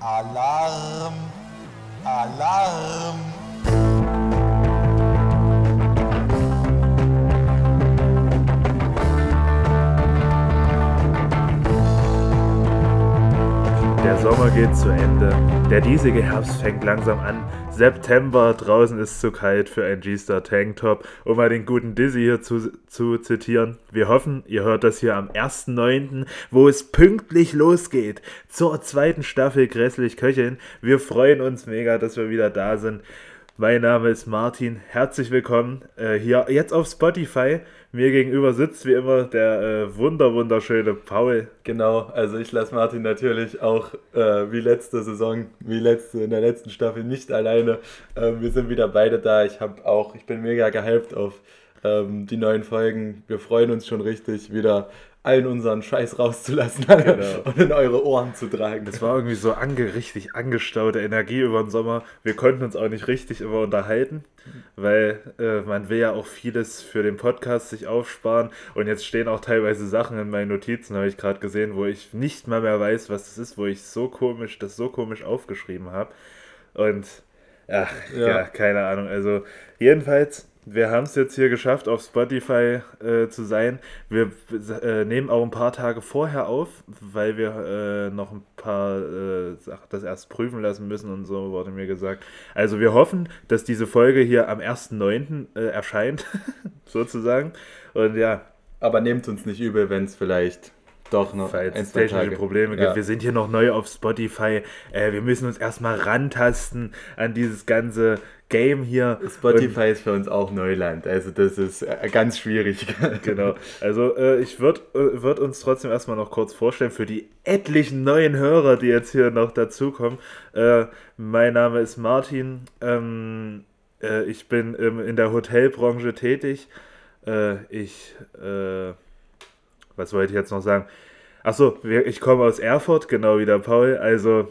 Alarm! Alarm! Sommer geht zu Ende. Der diesige Herbst fängt langsam an. September, draußen ist zu kalt für ein G-Star Tanktop. Um mal den guten Dizzy hier zu, zu zitieren. Wir hoffen, ihr hört das hier am 1.9., wo es pünktlich losgeht zur zweiten Staffel Grässlich Köcheln. Wir freuen uns mega, dass wir wieder da sind. Mein Name ist Martin. Herzlich willkommen äh, hier jetzt auf Spotify. Mir gegenüber sitzt wie immer der äh, wunder wunderschöne Paul. Genau, also ich lasse Martin natürlich auch äh, wie letzte Saison, wie letzte in der letzten Staffel nicht alleine. Ähm, wir sind wieder beide da. Ich habe auch, ich bin mega gehypt auf ähm, die neuen Folgen. Wir freuen uns schon richtig wieder allen unseren Scheiß rauszulassen Genau. und in eure Ohren zu tragen. Es war irgendwie so ange, richtig angestaute Energie über den Sommer. Wir konnten uns auch nicht richtig immer unterhalten, weil äh, man will ja auch vieles für den Podcast sich aufsparen. Und jetzt stehen auch teilweise Sachen in meinen Notizen, habe ich gerade gesehen, wo ich nicht mal mehr weiß, was das ist, wo ich so komisch, das so komisch aufgeschrieben habe. Und ach, ja. Ja. keine Ahnung. Also jedenfalls, wir haben es jetzt hier geschafft, auf Spotify äh, zu sein. Wir äh, nehmen auch ein paar Tage vorher auf, weil wir äh, noch ein paar äh, Sachen das erst prüfen lassen müssen und so wurde mir gesagt. Also wir hoffen, dass diese Folge hier am 1.9. Äh, erscheint, sozusagen. Und ja, Aber nehmt uns nicht übel, wenn es vielleicht doch noch falls ein, zwei technische Tage Probleme gibt. Ja. Wir sind hier noch neu auf Spotify. Äh, wir müssen uns erstmal rantasten an dieses ganze Game hier. Und- Spotify ist für uns auch Neuland, also das ist äh, ganz schwierig. Genau. Also äh, ich würde äh, würd uns trotzdem erstmal noch kurz vorstellen für die etlichen neuen Hörer, die jetzt hier noch dazukommen. Äh, mein Name ist Martin. Ähm, äh, ich bin ähm, in der Hotelbranche tätig. Äh, ich, was wollte ich jetzt noch sagen? Achso, ich komme aus Erfurt, genau wie der Paul. Also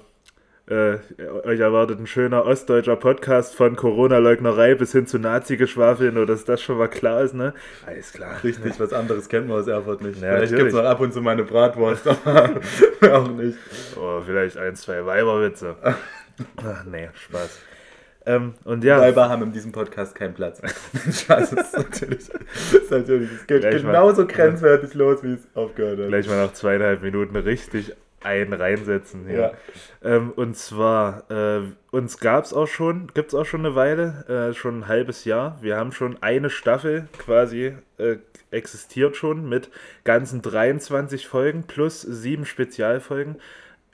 äh, euch erwartet ein schöner ostdeutscher Podcast von Corona-Leugnerei bis hin zu Nazi-Geschwafel, nur dass das schon mal klar ist, ne? Alles klar. Richtig, was anderes kennt man aus Erfurt nicht. Ja, Vielleicht gibt es noch ab und zu mal eine Bratwurst, aber auch nicht. Oh, vielleicht ein, zwei Weiberwitze. Ach, nee, Spaß. Ähm, und ja, Weiber haben in diesem Podcast keinen Platz. Spaß, das ist natürlich, ist natürlich, es geht Gleich mal- genauso grenzwertig los, wie es aufgehört hat. gleich mal nach zweieinhalb Minuten richtig einen reinsetzen hier. Ja. Ähm, und zwar, äh, uns gab es auch schon, gibt es auch schon eine Weile, äh, schon ein halbes Jahr. Wir haben schon eine Staffel quasi äh, existiert schon mit ganzen 23 Folgen plus sieben Spezialfolgen.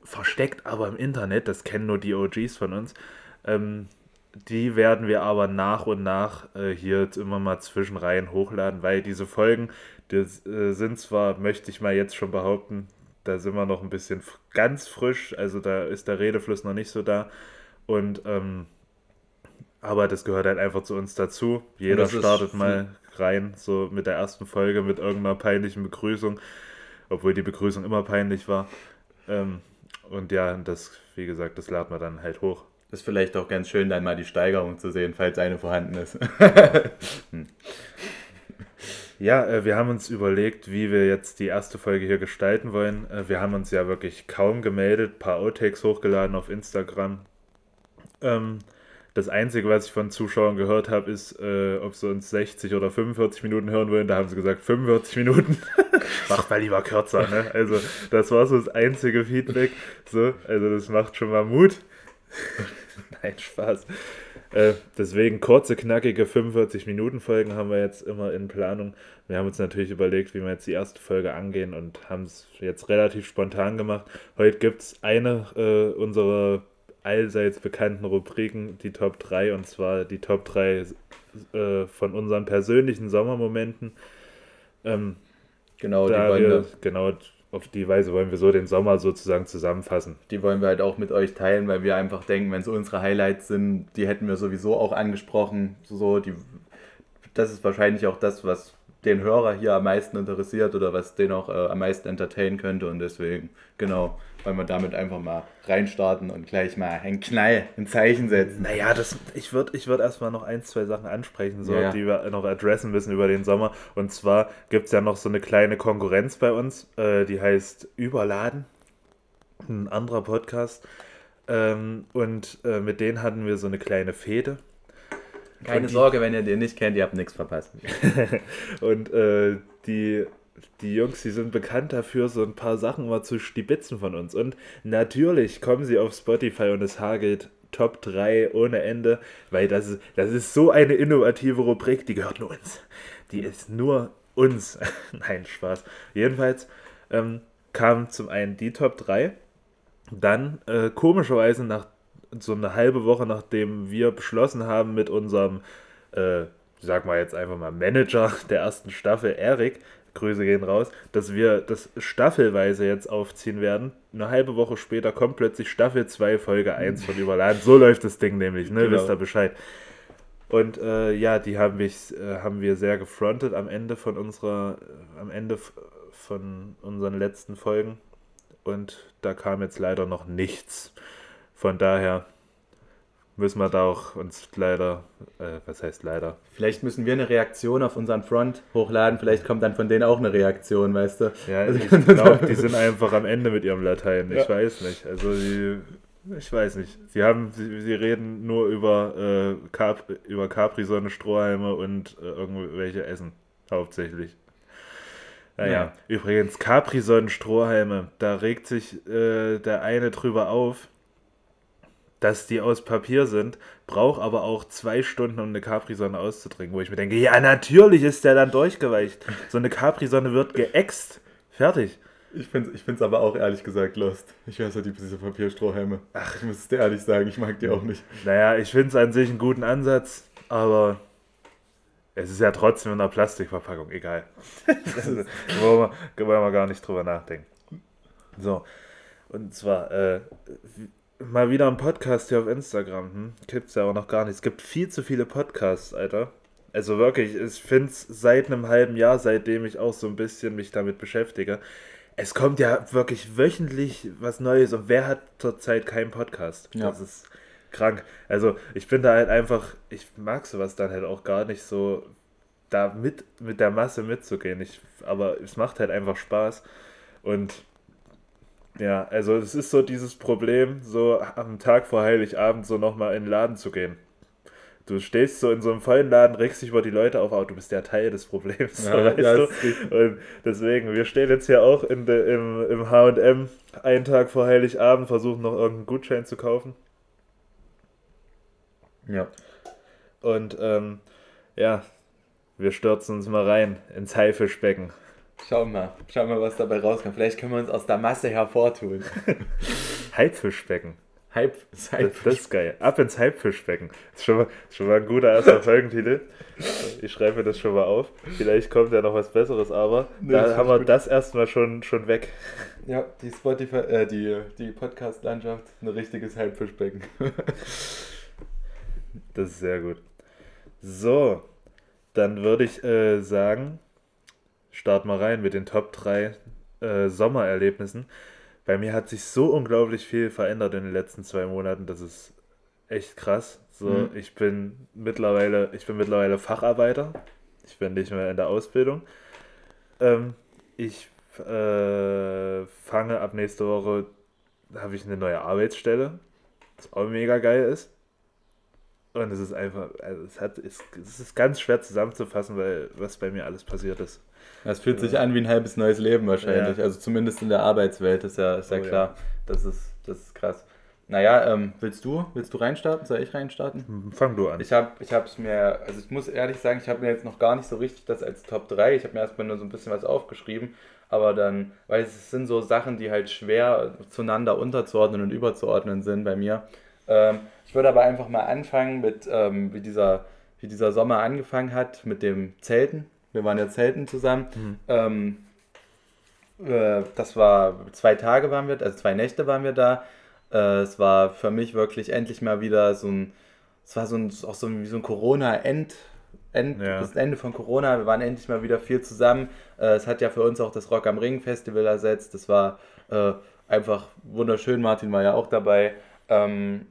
Versteckt aber im Internet, das kennen nur die OGs von uns. Ähm, die werden wir aber nach und nach äh, hier jetzt immer mal zwischenreihen hochladen, weil diese Folgen, das äh, sind zwar, möchte ich mal jetzt schon behaupten, da sind wir noch ein bisschen ganz frisch, also da ist der Redefluss noch nicht so da. Und ähm, aber das gehört halt einfach zu uns dazu. Jeder startet mal rein, so mit der ersten Folge, mit irgendeiner peinlichen Begrüßung, obwohl die Begrüßung immer peinlich war. Ähm, und ja, das, wie gesagt, das laden wir dann halt hoch. Ist vielleicht auch ganz schön, dann mal die Steigerung zu sehen, falls eine vorhanden ist. Ja, äh, wir haben uns überlegt, wie wir jetzt die erste Folge hier gestalten wollen. Äh, wir haben uns ja wirklich kaum gemeldet, paar Outtakes hochgeladen auf Instagram. Ähm, das Einzige, was ich von Zuschauern gehört habe, ist, äh, ob sie uns 60 oder 45 Minuten hören wollen. Da haben sie gesagt 45 Minuten. macht mal lieber kürzer, ne? Also das war so das einzige Feedback. So, also das macht schon mal Mut. Nein, Spaß. Äh, deswegen kurze, knackige 45 Minuten Folgen haben wir jetzt immer in Planung. Wir haben uns natürlich überlegt, wie wir jetzt die erste Folge angehen und haben es jetzt relativ spontan gemacht. Heute gibt es eine äh, unserer allseits bekannten Rubriken, die Top 3, und zwar die Top 3 äh, von unseren persönlichen Sommermomenten. Ähm, genau, die wir, wir, genau auf die Weise wollen wir so den Sommer sozusagen zusammenfassen. die wollen wir halt auch mit euch teilen, weil wir einfach denken, wenn es unsere Highlights sind, die hätten wir sowieso auch angesprochen. So, die, das ist wahrscheinlich auch das, was den Hörer hier am meisten interessiert oder was den auch äh, am meisten entertainen könnte. Und deswegen, genau, wollen wir damit einfach mal reinstarten und gleich mal einen Knall, ein Zeichen setzen. Naja, das, ich würde ich würd erstmal noch ein, zwei Sachen ansprechen, so, Ja, ja. die wir noch adressen müssen über den Sommer. Und zwar gibt es ja noch so eine kleine Konkurrenz bei uns, äh, die heißt Überladen. Ein anderer Podcast. Ähm, und äh, mit denen hatten wir so eine kleine Fehde. Keine die, Sorge, wenn ihr den nicht kennt, ihr habt nichts verpasst. und äh, die, die Jungs, die sind bekannt dafür, so ein paar Sachen mal zu stibitzen von uns. Und natürlich kommen sie auf Spotify und es hagelt Top 3 ohne Ende, weil das ist, das ist so eine innovative Rubrik, die gehört nur uns. Die ist nur uns. Nein, Spaß. Jedenfalls ähm, kam zum einen die Top 3, dann äh, komischerweise nach so eine halbe Woche, nachdem wir beschlossen haben mit unserem, äh, sag mal jetzt einfach mal Manager der ersten Staffel, Erik, Grüße gehen raus, dass wir das staffelweise jetzt aufziehen werden. Eine halbe Woche später kommt plötzlich Staffel 2, Folge 1 von Überladen. So läuft das Ding nämlich, ne? Genau. Wisst ihr Bescheid. Und äh, ja, die haben, mich, äh, haben wir sehr gefrontet am Ende von unserer, äh, am Ende von unseren letzten Folgen. Und da kam jetzt leider noch nichts. Von daher müssen wir da auch uns leider, äh, was heißt leider? Vielleicht müssen wir eine Reaktion auf unseren Front hochladen, vielleicht kommt dann von denen auch eine Reaktion, weißt du? Ja, also ich glaube, die sind einfach am Ende mit ihrem Latein, ich ja. weiß nicht. Also die, ich weiß nicht. Sie haben, sie, sie reden nur über, äh, Cap, über Capri-Sonne, Strohhalme und äh, irgendwelche Essen, hauptsächlich. Naja, ja. übrigens, Capri-Sonnen, Strohhalme, da regt sich äh, der eine drüber auf, dass die aus Papier sind, braucht aber auch zwei Stunden, um eine Capri-Sonne auszutrinken, wo ich mir denke, ja, natürlich ist der dann durchgeweicht. So eine Capri-Sonne wird geäxt. Fertig. Ich finde es ich aber auch ehrlich gesagt lost. Ich weiß ja die, diese Papierstrohhalme. Ach, ich muss es dir ehrlich sagen, ich mag die auch nicht. Naja, ich finde es an sich einen guten Ansatz, aber es ist ja trotzdem in einer Plastikverpackung, egal. wollen, wir, wollen wir gar nicht drüber nachdenken. So, und zwar, äh, mal wieder ein Podcast hier auf Instagram. Hm? Gibt es ja auch noch gar nicht. Es gibt viel zu viele Podcasts, Alter. Also wirklich, ich finde es seit einem halben Jahr, seitdem ich auch so ein bisschen mich damit beschäftige, es kommt ja wirklich wöchentlich was Neues und wer hat zurzeit keinen Podcast? Ja. Das ist krank. Also ich bin da halt einfach, ich mag sowas dann halt auch gar nicht so, da mit, mit der Masse mitzugehen. Ich, aber es macht halt einfach Spaß. Und ja, also es ist so dieses Problem, so am Tag vor Heiligabend so nochmal in den Laden zu gehen. Du stehst so in so einem vollen Laden, regst dich über die Leute auf, aber du bist der Teil des Problems, ja, weißt du? Und deswegen, wir stehen jetzt hier auch in de, im, im H&M einen Tag vor Heiligabend, versuchen noch irgendeinen Gutschein zu kaufen. Ja. Und ähm, ja, wir stürzen uns mal rein ins Haifischbecken. Schau mal, schau mal, was dabei rauskommt. Vielleicht können wir uns aus der Masse hervortun. Halbfischbecken. Halb, das, das, ist geil. Ab ins Halbfischbecken. Das ist schon mal, schon mal ein guter erster Folgentitel. Ich schreibe mir das schon mal auf. Vielleicht kommt ja noch was Besseres, aber nee, da haben wir gut. das erstmal schon, schon weg. Ja, die Spotify, äh, die, die Podcast-Landschaft, ein richtiges Halbfischbecken. das ist sehr gut. So, dann würde ich äh, sagen, start mal rein mit den Top 3 äh, Sommererlebnissen. Bei mir hat sich so unglaublich viel verändert in den letzten zwei Monaten, das ist echt krass. So, mhm. ich bin mittlerweile, ich bin mittlerweile Facharbeiter. Ich bin nicht mehr in der Ausbildung. Ähm, ich äh, fange ab nächste Woche, habe ich eine neue Arbeitsstelle, was auch mega geil ist. Und es ist einfach, also es hat, es, es ist ganz schwer zusammenzufassen, weil was bei mir alles passiert ist. Es fühlt sich an wie ein halbes neues Leben wahrscheinlich. Ja. Also zumindest in der Arbeitswelt ist ja, ist ja oh, klar. Ja. Das, ist, das ist krass. Naja, ähm, willst du? Willst du reinstarten? Soll ich reinstarten? Hm, fang du an. Ich habe es mir, also ich muss ehrlich sagen, ich habe mir jetzt noch gar nicht so richtig das als Top 3. Ich habe mir erstmal nur so ein bisschen was aufgeschrieben, aber dann, weil es sind so Sachen, die halt schwer zueinander unterzuordnen und überzuordnen sind bei mir. Ähm, ich würde aber einfach mal anfangen mit, ähm, wie, dieser, wie dieser Sommer angefangen hat, mit dem Zelten. Wir waren ja Zelten zusammen. Mhm. Ähm, äh, das war zwei Tage waren wir, also zwei Nächte waren wir da. Äh, es war für mich wirklich endlich mal wieder so ein, es war so ein, auch so ein, wie so ein Corona-End. End, ja. Das Ende von Corona, wir waren endlich mal wieder viel zusammen. Äh, es hat ja für uns auch das Rock am Ring Festival ersetzt. Das war äh, einfach wunderschön. Martin war ja auch dabei. Ähm,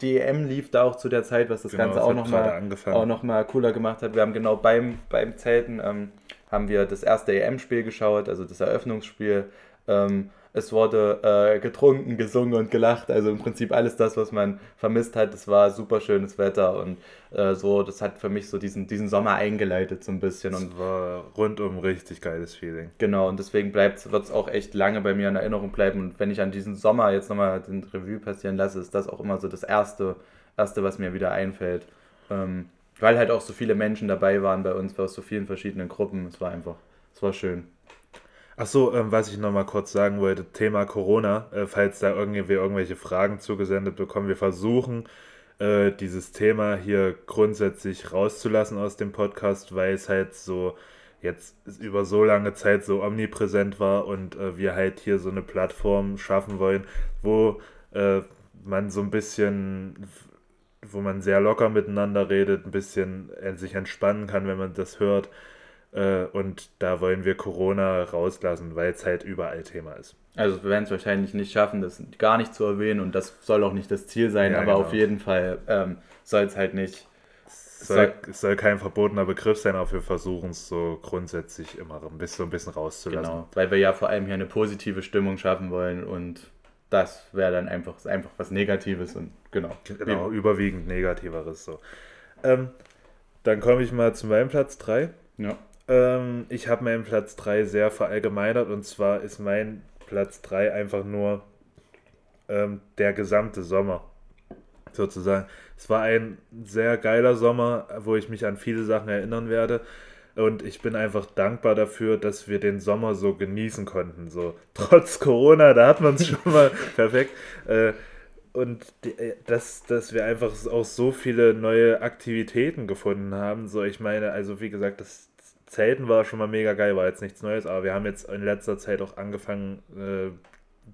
die EM lief da auch zu der Zeit, was das genau, Ganze auch nochmal noch cooler gemacht hat. Wir haben genau beim, beim Zelten ähm, haben wir das erste EM-Spiel geschaut, also das Eröffnungsspiel. Ähm, es wurde äh, getrunken, gesungen und gelacht. Also im Prinzip alles das, was man vermisst hat. Es war super schönes Wetter und äh, so, das hat für mich so diesen, diesen Sommer eingeleitet so ein bisschen. Und es war rundum richtig geiles Feeling. Genau, und deswegen wird es auch echt lange bei mir in Erinnerung bleiben. Und wenn ich an diesen Sommer jetzt nochmal den Revue passieren lasse, ist das auch immer so das Erste, Erste was mir wieder einfällt. Ähm, weil halt auch so viele Menschen dabei waren bei uns aus so vielen verschiedenen Gruppen. Es war einfach, es war schön. Ach so, ähm, was ich nochmal kurz sagen wollte, Thema Corona, äh, falls da irgendwie irgendwelche Fragen zugesendet bekommen, wir versuchen äh, dieses Thema hier grundsätzlich rauszulassen aus dem Podcast, weil es halt so jetzt über so lange Zeit so omnipräsent war und äh, wir halt hier so eine Plattform schaffen wollen, wo äh, man so ein bisschen wo man sehr locker miteinander redet, ein bisschen äh, sich entspannen kann, wenn man das hört. Äh, und da wollen wir Corona rauslassen, weil es halt überall Thema ist. Also wir werden es wahrscheinlich nicht schaffen, das gar nicht zu erwähnen und das soll auch nicht das Ziel sein, ja, aber genau. auf jeden Fall ähm, soll es halt nicht. Soll, es soll kein verbotener Begriff sein, aber wir versuchen es so grundsätzlich immer ein bisschen, so ein bisschen rauszulassen. Genau, weil wir ja vor allem hier eine positive Stimmung schaffen wollen und das wäre dann einfach, einfach was Negatives und genau. Genau, überwiegend Negativeres so. Ähm, dann komme ich mal zu meinem Platz 3. Ja. Ähm, ich habe meinen Platz 3 sehr verallgemeinert und zwar ist mein Platz 3 einfach nur ähm, der gesamte Sommer. Sozusagen. Es war ein sehr geiler Sommer, wo ich mich an viele Sachen erinnern werde. Und ich bin einfach dankbar dafür, dass wir den Sommer so genießen konnten. So trotz Corona, da hat man es schon mal perfekt. Äh, und die, äh, dass, dass wir einfach auch so viele neue Aktivitäten gefunden haben. So, ich meine, also wie gesagt, das Zelten war schon mal mega geil, war jetzt nichts Neues, aber wir haben jetzt in letzter Zeit auch angefangen äh,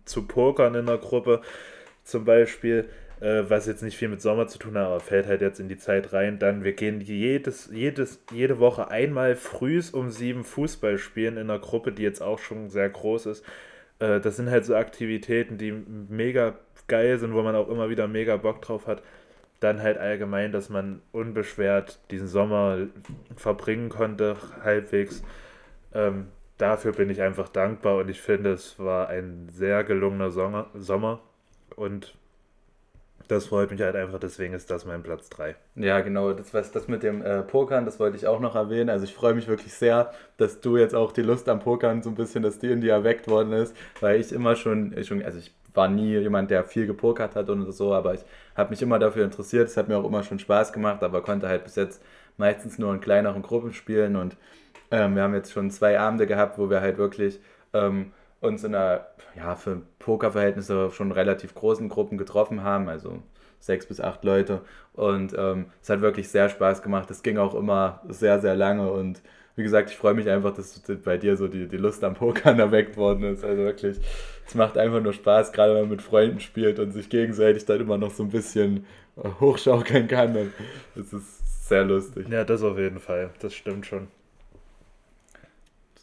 zu pokern in der Gruppe zum Beispiel äh, was jetzt nicht viel mit Sommer zu tun hat, aber fällt halt jetzt in die Zeit rein. Dann, wir gehen jedes, jedes, jede Woche einmal frühs um sieben Fußball spielen in einer Gruppe, die jetzt auch schon sehr groß ist. Äh, das sind halt so Aktivitäten, die mega geil sind, wo man auch immer wieder mega Bock drauf hat. Dann halt allgemein, dass man unbeschwert diesen Sommer verbringen konnte, halbwegs. Ähm, dafür bin ich einfach dankbar und ich finde, es war ein sehr gelungener Sommer. Und das freut mich halt einfach, deswegen ist das mein Platz 3. Ja, genau, das, was, das mit dem äh, Pokern, das wollte ich auch noch erwähnen. Also ich freue mich wirklich sehr, dass du jetzt auch die Lust am Pokern so ein bisschen, dass die in dir erweckt worden ist, weil ich immer schon, schon also ich war nie jemand, der viel gepokert hat und so, aber ich habe mich immer dafür interessiert, es hat mir auch immer schon Spaß gemacht, aber konnte halt bis jetzt meistens nur in kleineren Gruppen spielen und ähm, wir haben jetzt schon zwei Abende gehabt, wo wir halt wirklich... Ähm, uns in einer, ja, für Pokerverhältnisse schon relativ großen Gruppen getroffen haben, also sechs bis acht Leute. Und ähm, es hat wirklich sehr Spaß gemacht. Es ging auch immer sehr, sehr lange. Und wie gesagt, ich freue mich einfach, dass bei dir so die, die Lust am Pokern erweckt worden ist. Also wirklich, es macht einfach nur Spaß, gerade wenn man mit Freunden spielt und sich gegenseitig dann immer noch so ein bisschen äh, hochschaukeln kann. Und das ist sehr lustig. Ja, das auf jeden Fall. Das stimmt schon.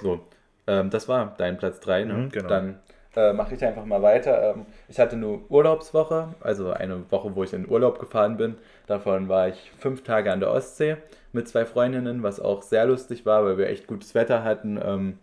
So, ähm, das war dein Platz 3, ne? Mhm, genau. Dann äh, mache ich einfach mal weiter. Ähm, ich hatte eine Urlaubswoche, also eine Woche, wo ich in Urlaub gefahren bin. Davon war ich fünf Tage an der Ostsee mit zwei Freundinnen, was auch sehr lustig war, weil wir echt gutes Wetter hatten. Ähm,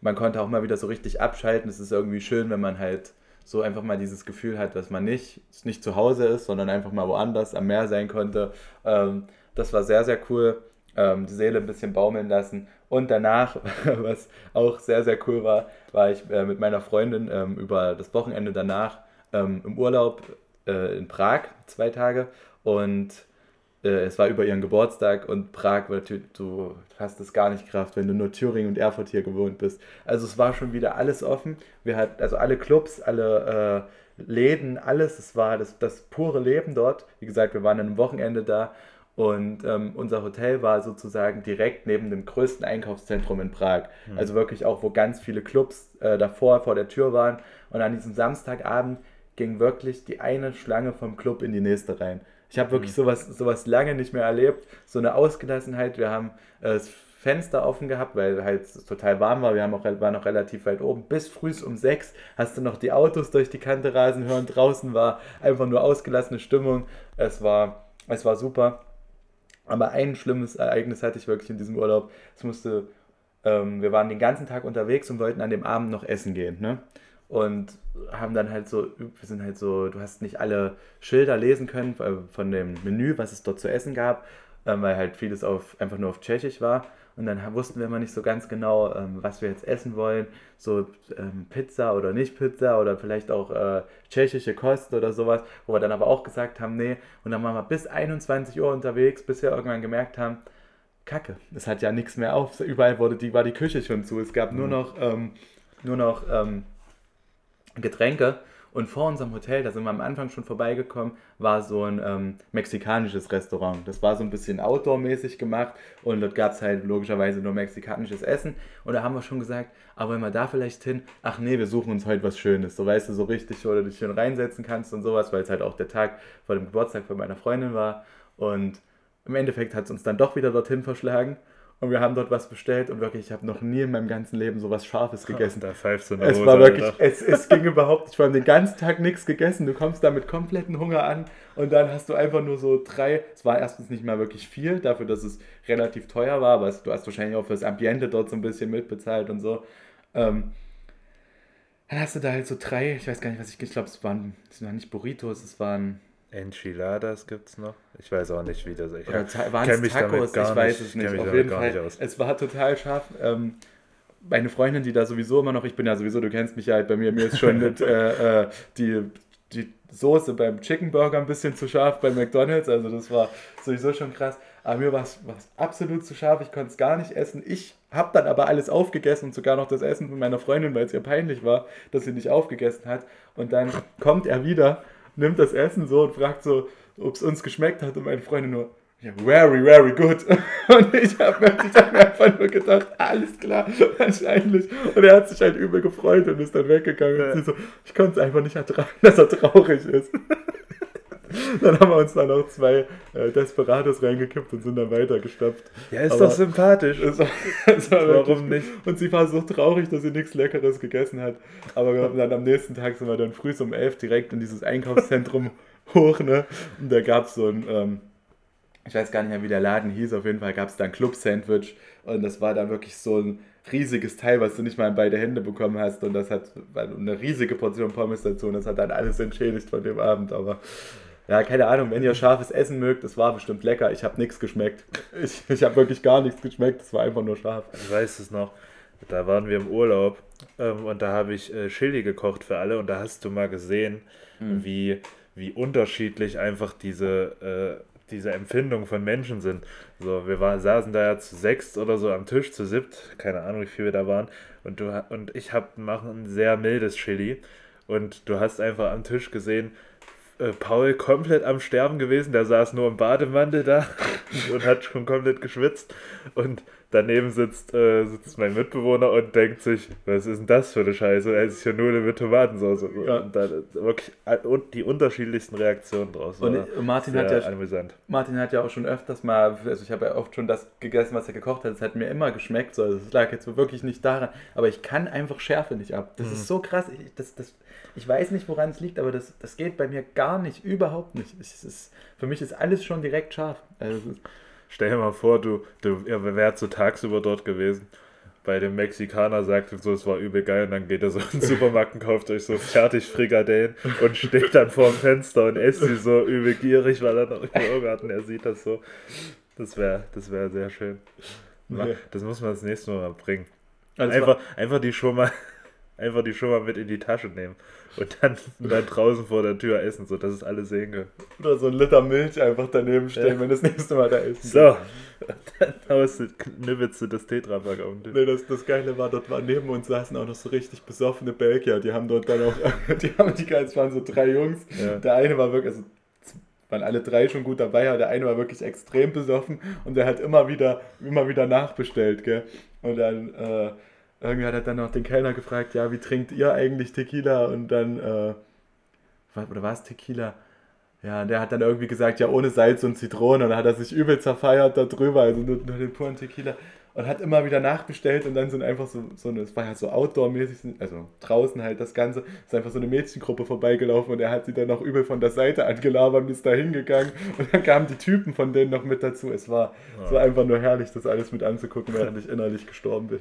man konnte auch mal wieder so richtig abschalten. Es ist irgendwie schön, wenn man halt so einfach mal dieses Gefühl hat, dass man nicht, nicht zu Hause ist, sondern einfach mal woanders am Meer sein konnte. Ähm, das war sehr, sehr cool. Ähm, die Seele ein bisschen baumeln lassen. Und danach, was auch sehr, sehr cool war, war ich äh, mit meiner Freundin ähm, über das Wochenende danach ähm, im Urlaub äh, in Prag, zwei Tage. Und äh, es war über ihren Geburtstag und Prag, war du hast es gar nicht Kraft, wenn du nur Thüringen und Erfurt hier gewohnt bist. Also es war schon wieder alles offen. Wir hatten also alle Clubs, alle äh, Läden, alles. Es war das, das pure Leben dort. Wie gesagt, wir waren an einem Wochenende da und ähm, unser Hotel war sozusagen direkt neben dem größten Einkaufszentrum in Prag. Mhm. Also wirklich auch, wo ganz viele Clubs äh, davor vor der Tür waren. Und an diesem Samstagabend ging wirklich die eine Schlange vom Club in die nächste rein. Ich habe wirklich mhm. sowas, sowas lange nicht mehr erlebt. So eine Ausgelassenheit. Wir haben äh, das Fenster offen gehabt, weil halt es total warm war. Wir haben auch, waren noch relativ weit oben. Bis früh um sechs hast du noch die Autos durch die Kante rasen hören. Draußen war einfach nur ausgelassene Stimmung. Es war, es war super. Aber ein schlimmes Ereignis hatte ich wirklich in diesem Urlaub. Es musste, ähm, wir waren den ganzen Tag unterwegs und wollten an dem Abend noch essen gehen. Ne? und haben dann halt so, wir sind halt so, du hast nicht alle Schilder lesen können äh, von dem Menü, was es dort zu essen gab, ähm, weil halt vieles auf, einfach nur auf Tschechisch war. Und dann wussten wir immer nicht so ganz genau, ähm, was wir jetzt essen wollen. So ähm, Pizza oder nicht Pizza oder vielleicht auch äh, tschechische Kost oder sowas, wo wir dann aber auch gesagt haben, nee. Und dann waren wir bis 21 Uhr unterwegs, bis wir irgendwann gemerkt haben, Kacke, es hat ja nichts mehr auf. Überall wurde die, war die Küche schon zu. Es gab nur mhm. noch, ähm, nur noch ähm, Getränke. Und vor unserem Hotel, da sind wir am Anfang schon vorbeigekommen, war so ein ähm, mexikanisches Restaurant. Das war so ein bisschen outdoor-mäßig gemacht und dort gab es halt logischerweise nur mexikanisches Essen. Und da haben wir schon gesagt, aber wenn wir da vielleicht hin, ach nee, wir suchen uns heute was Schönes. So weißt du, so richtig, wo du dich schön reinsetzen kannst und sowas, weil es halt auch der Tag vor dem Geburtstag von meiner Freundin war. Und im Endeffekt hat es uns dann doch wieder dorthin verschlagen. Und wir haben dort was bestellt und wirklich, ich habe noch nie in meinem ganzen Leben so was Scharfes gegessen. Da pfeifst du eine Es Hose, war wirklich, es, es ging überhaupt nicht. Wir haben den ganzen Tag nichts gegessen. Du kommst da mit kompletten Hunger an und dann hast du einfach nur so drei. Es war erstens nicht mal wirklich viel, dafür, dass es relativ teuer war, aber du hast wahrscheinlich auch fürs Ambiente dort so ein bisschen mitbezahlt und so. Ähm, dann hast du da halt so drei, ich weiß gar nicht, was ich, ich glaube, es waren, es waren nicht Burritos, es waren Enchiladas gibt es noch. Ich weiß auch nicht, wie das ist. Oder waren es Tacos? Ich weiß es nicht. Auf jeden Fall. Nicht es war total scharf. Ähm, meine Freundin, die da sowieso immer noch, ich bin ja sowieso, du kennst mich ja halt bei mir, mir ist schon mit, äh, äh, die, die Soße beim Chicken Burger ein bisschen zu scharf bei McDonalds. Also das war sowieso schon krass. Aber mir war es absolut zu scharf, ich konnte es gar nicht essen. Ich habe dann aber alles aufgegessen und sogar noch das Essen von meiner Freundin, weil es ihr peinlich war, dass sie nicht aufgegessen hat. Und dann kommt er wieder nimmt das Essen so und fragt so, ob es uns geschmeckt hat und meine Freundin nur, ja, very, very good. Und ich habe mir, hab mir einfach nur gedacht, alles klar, wahrscheinlich. Und er hat sich halt übel gefreut und ist dann weggegangen. Und sie so, ich konnte es einfach nicht ertragen, dass er traurig ist. dann haben wir uns dann auch zwei äh, Desperados reingekippt und sind dann weitergestapft. Ja, ist Aber doch sympathisch. Es war Warum nicht? Und sie war so traurig, dass sie nichts Leckeres gegessen hat. Aber dann am nächsten Tag sind wir dann früh um elf direkt in dieses Einkaufszentrum hoch, ne? Und da gab es so ein, ähm, ich weiß gar nicht mehr, wie der Laden hieß, auf jeden Fall gab es da ein Club-Sandwich und das war dann wirklich so ein riesiges Teil, was du nicht mal in beide Hände bekommen hast und das hat eine riesige Portion Pommes dazu und das hat dann alles entschädigt von dem Abend, aber ja, keine Ahnung, wenn ihr scharfes Essen mögt, das war bestimmt lecker. Ich habe nichts geschmeckt. Ich, ich habe wirklich gar nichts geschmeckt. Es war einfach nur scharf. Ich weiß es noch. Da waren wir im Urlaub ähm, und da habe ich äh, Chili gekocht für alle und da hast du mal gesehen, mhm. wie, wie unterschiedlich einfach diese, äh, diese Empfindungen von Menschen sind. So, wir war, saßen da ja zu sechst oder so am Tisch, zu siebt, keine Ahnung, wie viel wir da waren. Und, du, und ich habe machen ein sehr mildes Chili. Und du hast einfach am Tisch gesehen, äh, Paul komplett am Sterben gewesen. Der saß nur im Bademantel da und hat schon komplett geschwitzt. Und daneben sitzt, äh, sitzt mein Mitbewohner und denkt sich, was ist denn das für eine Scheiße? Er ist ja nur mit Tomatensauce. Ja. Und dann wirklich die unterschiedlichsten Reaktionen draus. Und Martin hat, ja, amüsant. Martin hat ja auch schon öfters mal, also ich habe ja oft schon das gegessen, was er gekocht hat. Es hat mir immer geschmeckt. So. Also es lag jetzt wirklich nicht daran. Aber ich kann einfach Schärfe nicht ab. Das mhm. ist so krass. Ich, das, das, ich weiß nicht, woran es liegt, aber das, das geht bei mir gar nicht. Überhaupt nicht. Es ist, für mich ist alles schon direkt scharf. Also, Stell dir mal vor, du, du wärt so tagsüber dort gewesen. Bei dem Mexikaner sagt so, es war übel geil und dann geht er so in den Supermarkt und kauft euch so fertig Frikadellen und steht dann vor dem Fenster und esst sie so übel gierig, weil er noch Hunger hat und er sieht das so. Das wäre das wär sehr schön. Das muss man das nächste Mal bringen. Also einfach, einfach die schon mal einfach die schon mal mit in die Tasche nehmen und dann, dann draußen vor der Tür essen, sodass es alle sehen können. Oder so ein Liter Milch einfach daneben stellen, ja. wenn das nächste Mal da ist. So, dann haust du, nibbelst du das Tetrapack auf den Nee, das, das Geile war, dort war neben uns saßen auch noch so richtig besoffene Belgier. Die haben dort dann auch, die haben die es waren so drei Jungs. Ja. Der eine war wirklich, also waren alle drei schon gut dabei, aber der eine war wirklich extrem besoffen und der hat immer wieder, immer wieder nachbestellt, gell. Und dann, äh, irgendwie hat er dann noch den Kellner gefragt, ja, wie trinkt ihr eigentlich Tequila? Und dann, äh, oder war es Tequila? Ja, der hat dann irgendwie gesagt, ja, ohne Salz und Zitrone. Und dann hat er sich übel zerfeiert darüber, also nur, nur den puren Tequila. Und hat immer wieder nachbestellt und dann sind einfach so, so eine, es war ja so Outdoor-mäßig, also draußen halt das Ganze, ist einfach so eine Mädchengruppe vorbeigelaufen und er hat sie dann noch übel von der Seite angelabert und ist da hingegangen. Und dann kamen die Typen von denen noch mit dazu. Es war, ja. es war einfach nur herrlich, das alles mit anzugucken, während ich innerlich gestorben bin.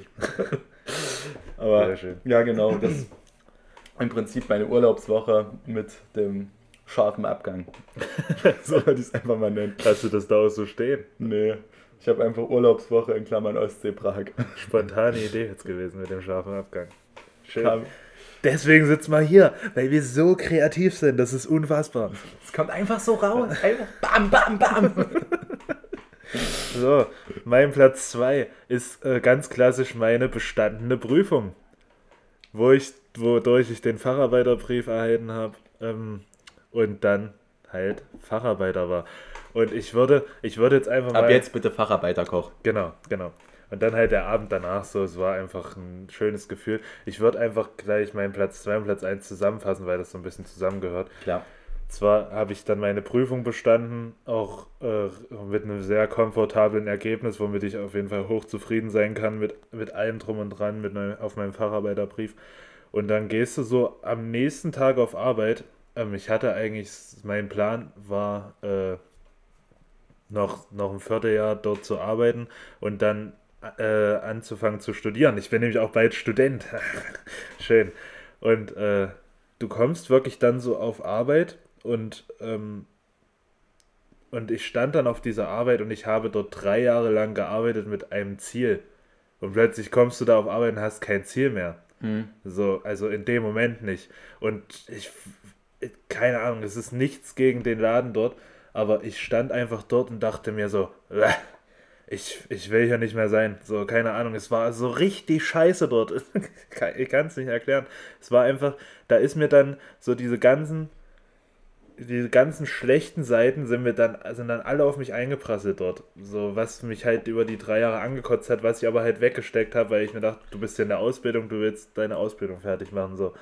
Aber ja, genau, das im Prinzip meine Urlaubswoche mit dem scharfen Abgang. so würde ich es einfach mal nennen. Hast du das da auch so stehen? Nee. Ich habe einfach Urlaubswoche in Klammern Ostsee Prag. Spontane Idee jetzt gewesen mit dem scharfen Abgang. Schön. Kam. Deswegen sitzen wir hier, weil wir so kreativ sind. Das ist unfassbar. Es kommt einfach so raus. Einfach bam, bam, bam. So, mein Platz 2 ist äh, ganz klassisch meine bestandene Prüfung, wo ich, wodurch ich den Facharbeiterbrief erhalten habe ähm, und dann halt Facharbeiter war. Und ich würde, ich würde jetzt einfach mal. Ab jetzt bitte Facharbeiterkoch. Genau, genau. Und dann halt der Abend danach so, es war einfach ein schönes Gefühl. Ich würde einfach gleich meinen Platz 2 und Platz 1 zusammenfassen, weil das so ein bisschen zusammengehört. Klar. Zwar habe ich dann meine Prüfung bestanden, auch äh, mit einem sehr komfortablen Ergebnis, womit ich auf jeden Fall hochzufrieden sein kann mit, mit allem drum und dran, mit meinem, auf meinem Facharbeiterbrief. Und dann gehst du so am nächsten Tag auf Arbeit. Ähm, ich hatte eigentlich, mein Plan war, äh, noch, noch ein Vierteljahr dort zu arbeiten und dann äh, anzufangen zu studieren. Ich bin nämlich auch bald Student. Schön. Und äh, du kommst wirklich dann so auf Arbeit und, ähm, und ich stand dann auf dieser Arbeit und ich habe dort drei Jahre lang gearbeitet mit einem Ziel. Und plötzlich kommst du da auf Arbeit und hast kein Ziel mehr. Mhm. So, also in dem Moment nicht. Und ich, keine Ahnung, es ist nichts gegen den Laden dort, aber ich stand einfach dort und dachte mir so, ich, ich will hier nicht mehr sein. So, keine Ahnung, es war so richtig scheiße dort. ich kann es nicht erklären. Es war einfach, da ist mir dann so diese ganzen diese ganzen schlechten Seiten sind mir dann, sind dann alle auf mich eingeprasselt dort. So, was mich halt über die drei Jahre angekotzt hat, was ich aber halt weggesteckt habe, weil ich mir dachte, du bist ja in der Ausbildung, du willst deine Ausbildung fertig machen, so.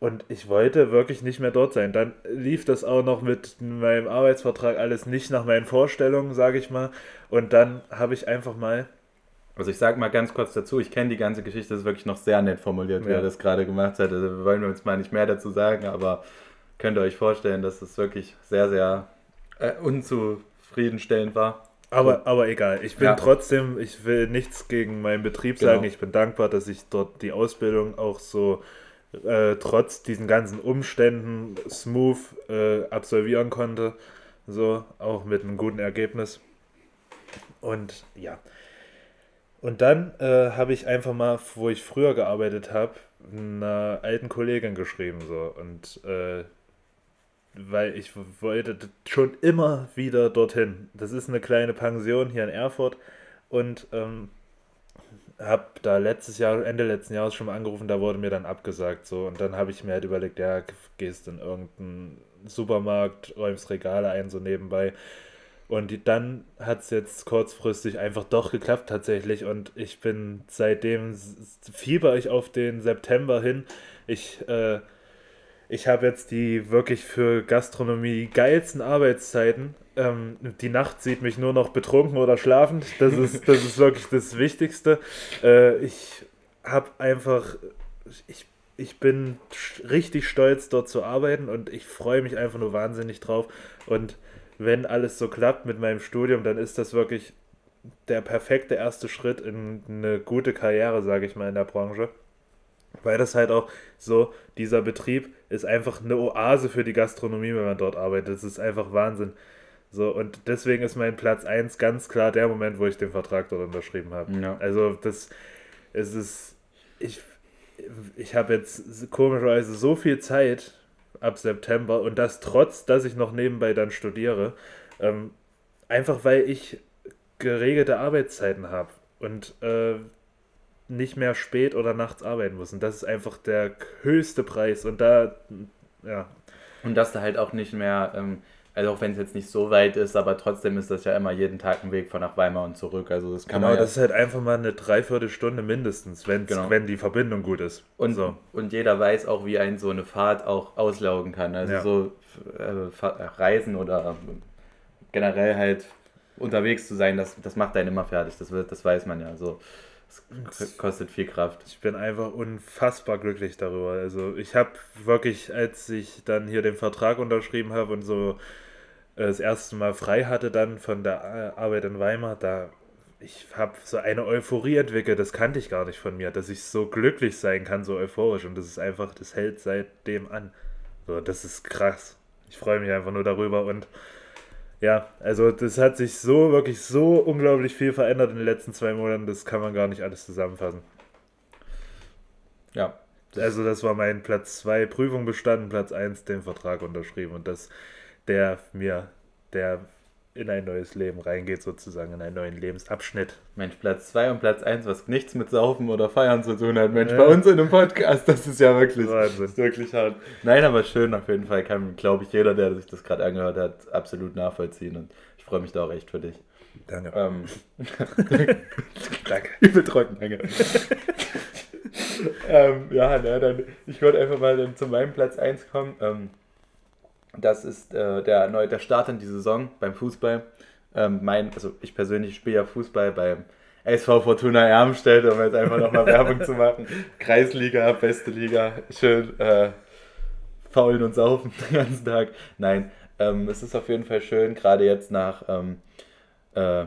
Und ich wollte wirklich nicht mehr dort sein. Dann lief das auch noch mit meinem Arbeitsvertrag alles nicht nach meinen Vorstellungen, sage ich mal. Und dann habe ich einfach mal. Also ich sage mal ganz kurz dazu, ich kenne die ganze Geschichte, das ist wirklich noch sehr nett formuliert, wie ja. er das gerade gemacht hat. Also wir wollen uns mal nicht mehr dazu sagen, aber könnt ihr euch vorstellen, dass es wirklich sehr, sehr äh, unzufriedenstellend war. Aber, aber egal, ich bin ja. trotzdem, ich will nichts gegen meinen Betrieb genau. sagen. Ich bin dankbar, dass ich dort die Ausbildung auch so äh, trotz diesen ganzen Umständen smooth äh, absolvieren konnte. So, auch mit einem guten Ergebnis. Und ja. Und dann äh, habe ich einfach mal, wo ich früher gearbeitet habe, einer alten Kollegin geschrieben. So. Und äh, weil ich wollte schon immer wieder dorthin. Das ist eine kleine Pension hier in Erfurt und ähm, habe da letztes Jahr, Ende letzten Jahres schon mal angerufen, da wurde mir dann abgesagt so und dann habe ich mir halt überlegt, ja, gehst in irgendeinen Supermarkt, räumst Regale ein so nebenbei und die, dann hat es jetzt kurzfristig einfach doch geklappt tatsächlich und ich bin seitdem fieber ich auf den September hin. Ich äh, ich habe jetzt die wirklich für Gastronomie geilsten Arbeitszeiten. Ähm, die Nacht sieht mich nur noch betrunken oder schlafend. Das ist, das ist wirklich das Wichtigste. Äh, ich habe einfach, ich, ich bin richtig stolz, dort zu arbeiten und ich freue mich einfach nur wahnsinnig drauf. Und wenn alles so klappt mit meinem Studium, dann ist das wirklich der perfekte erste Schritt in eine gute Karriere, sage ich mal, in der Branche. Weil das halt auch so, dieser Betrieb ist einfach eine Oase für die Gastronomie, wenn man dort arbeitet. Das ist einfach Wahnsinn. So, und deswegen ist mein Platz 1 ganz klar der Moment, wo ich den Vertrag dort unterschrieben habe. Ja. Also, das es ist, ich, ich habe jetzt komischerweise so viel Zeit ab September und das trotz, dass ich noch nebenbei dann studiere. Ähm, einfach weil ich geregelte Arbeitszeiten habe. Und äh, nicht mehr spät oder nachts arbeiten muss. Und das ist einfach der höchste Preis. Und da, ja. Und dass du halt auch nicht mehr, ähm, also auch wenn es jetzt nicht so weit ist, aber trotzdem ist das ja immer jeden Tag ein Weg von nach Weimar und zurück. Also das kann genau, das ja ist halt einfach mal eine Dreiviertelstunde mindestens, genau. wenn die Verbindung gut ist. Und, so. und jeder weiß auch, wie ein so eine Fahrt auch auslaugen kann. Also ja. so äh, Reisen oder generell halt unterwegs zu sein, das, das macht einen immer fertig. Das, das weiß man ja. So. Das kostet viel Kraft. Ich bin einfach unfassbar glücklich darüber. Also ich habe wirklich, als ich dann hier den Vertrag unterschrieben habe und so äh, das erste Mal frei hatte dann von der Arbeit in Weimar, da ich habe so eine Euphorie entwickelt, das kannte ich gar nicht von mir, dass ich so glücklich sein kann, so euphorisch. Und das ist einfach, das hält seitdem an. So, das ist krass. Ich freue mich einfach nur darüber und ja, also das hat sich so, wirklich so unglaublich viel verändert in den letzten zwei Monaten, das kann man gar nicht alles zusammenfassen. Ja. Also das war mein Platz 2 Prüfung bestanden, Platz 1 den Vertrag unterschrieben und das, der mir, der in ein neues Leben reingeht, sozusagen, in einen neuen Lebensabschnitt. Mensch, Platz 2 und Platz 1, was nichts mit Saufen oder Feiern zu tun hat. Mensch, ja. bei uns in einem Podcast, das ist ja wirklich, Wahnsinn. Ist wirklich hart. Nein, aber schön auf jeden Fall. Kann, glaube ich, jeder, der sich das gerade angehört hat, absolut nachvollziehen. Und ich freue mich da auch echt für dich. Danke. Ähm, danke. Übel trocken, danke. ähm, ja, na, dann, ich wollte einfach mal dann zu meinem Platz 1 kommen. Ähm, das ist äh, der, neu, der Start in die Saison beim Fußball. Ähm, mein, also ich persönlich spiele ja Fußball beim SV Fortuna Ermstedt, um jetzt einfach nochmal Werbung zu machen. Kreisliga, beste Liga, schön äh, faulen und saufen den ganzen Tag. Nein, ähm, es ist auf jeden Fall schön, gerade jetzt nach, ähm, äh,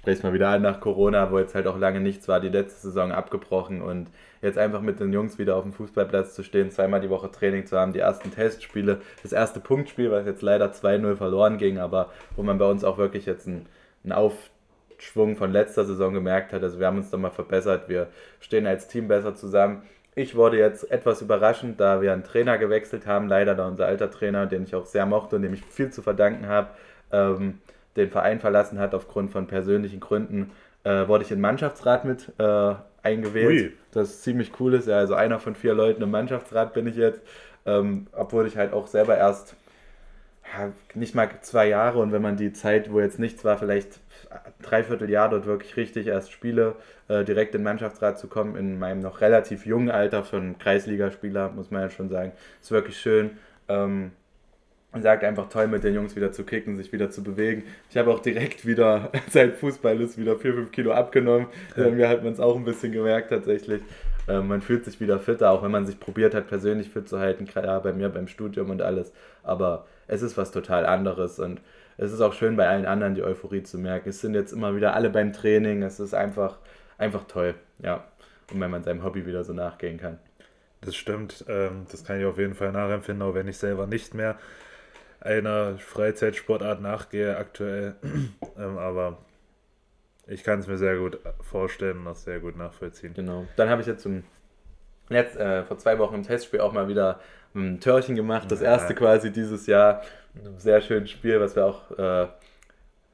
spreche mal wieder an, nach Corona, wo jetzt halt auch lange nichts war, die letzte Saison abgebrochen und jetzt einfach mit den Jungs wieder auf dem Fußballplatz zu stehen, zweimal die Woche Training zu haben, die ersten Testspiele, das erste Punktspiel, was jetzt leider 2-0 verloren ging, aber wo man bei uns auch wirklich jetzt einen, einen Aufschwung von letzter Saison gemerkt hat. Also wir haben uns da mal verbessert, wir stehen als Team besser zusammen. Ich wurde jetzt etwas überraschend, da wir einen Trainer gewechselt haben, leider da unser alter Trainer, den ich auch sehr mochte und dem ich viel zu verdanken habe, ähm, den Verein verlassen hat aufgrund von persönlichen Gründen, äh, wurde ich in den Mannschaftsrat mit äh, eingewählt. Ui. Das ziemlich cool ist. Ja, also einer von vier Leuten im Mannschaftsrat bin ich jetzt. Ähm, obwohl ich halt auch selber erst ja, nicht mal zwei Jahre und wenn man die Zeit, wo jetzt nichts war, vielleicht dreiviertel Jahr dort wirklich richtig erst spiele, äh, direkt in den Mannschaftsrat zu kommen, in meinem noch relativ jungen Alter von Kreisligaspieler, muss man ja schon sagen, ist wirklich schön. Ähm, sagt einfach toll, mit den Jungs wieder zu kicken, sich wieder zu bewegen. Ich habe auch direkt wieder, seit Fußball ist, wieder 4, 5 Kilo abgenommen. Ja. Mir hat man es auch ein bisschen gemerkt tatsächlich. Ähm, man fühlt sich wieder fitter, auch wenn man sich probiert hat, persönlich fit zu halten, gerade bei mir beim Studium und alles. Aber es ist was total anderes und es ist auch schön bei allen anderen die Euphorie zu merken. Es sind jetzt immer wieder alle beim Training. Es ist einfach, einfach toll, ja. Und wenn man seinem Hobby wieder so nachgehen kann. Das stimmt. Ähm, das kann ich auf jeden Fall nachempfinden, auch wenn ich selber nicht mehr einer Freizeitsportart nachgehe aktuell. ähm, aber ich kann es mir sehr gut vorstellen und auch sehr gut nachvollziehen. Genau. Dann habe ich jetzt zum Letzt, äh, vor zwei Wochen im Testspiel auch mal wieder ein Törchen gemacht. Das erste quasi dieses Jahr. Ein sehr schönes Spiel, was wir auch äh,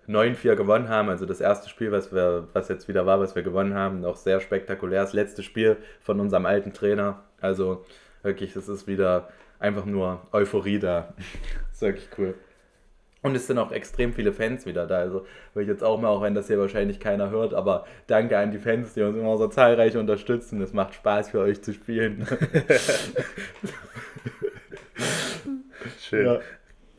9-4 gewonnen haben. Also das erste Spiel, was wir, was jetzt wieder war, was wir gewonnen haben. Auch sehr spektakulär. Das letzte Spiel von unserem alten Trainer. Also wirklich, es ist wieder einfach nur Euphorie da. das ist wirklich cool. Und es sind auch extrem viele Fans wieder da. Also will ich jetzt auch mal, auch wenn das hier wahrscheinlich keiner hört, aber danke an die Fans, die uns immer so zahlreich unterstützen. Es macht Spaß für euch zu spielen. Schön. Ja.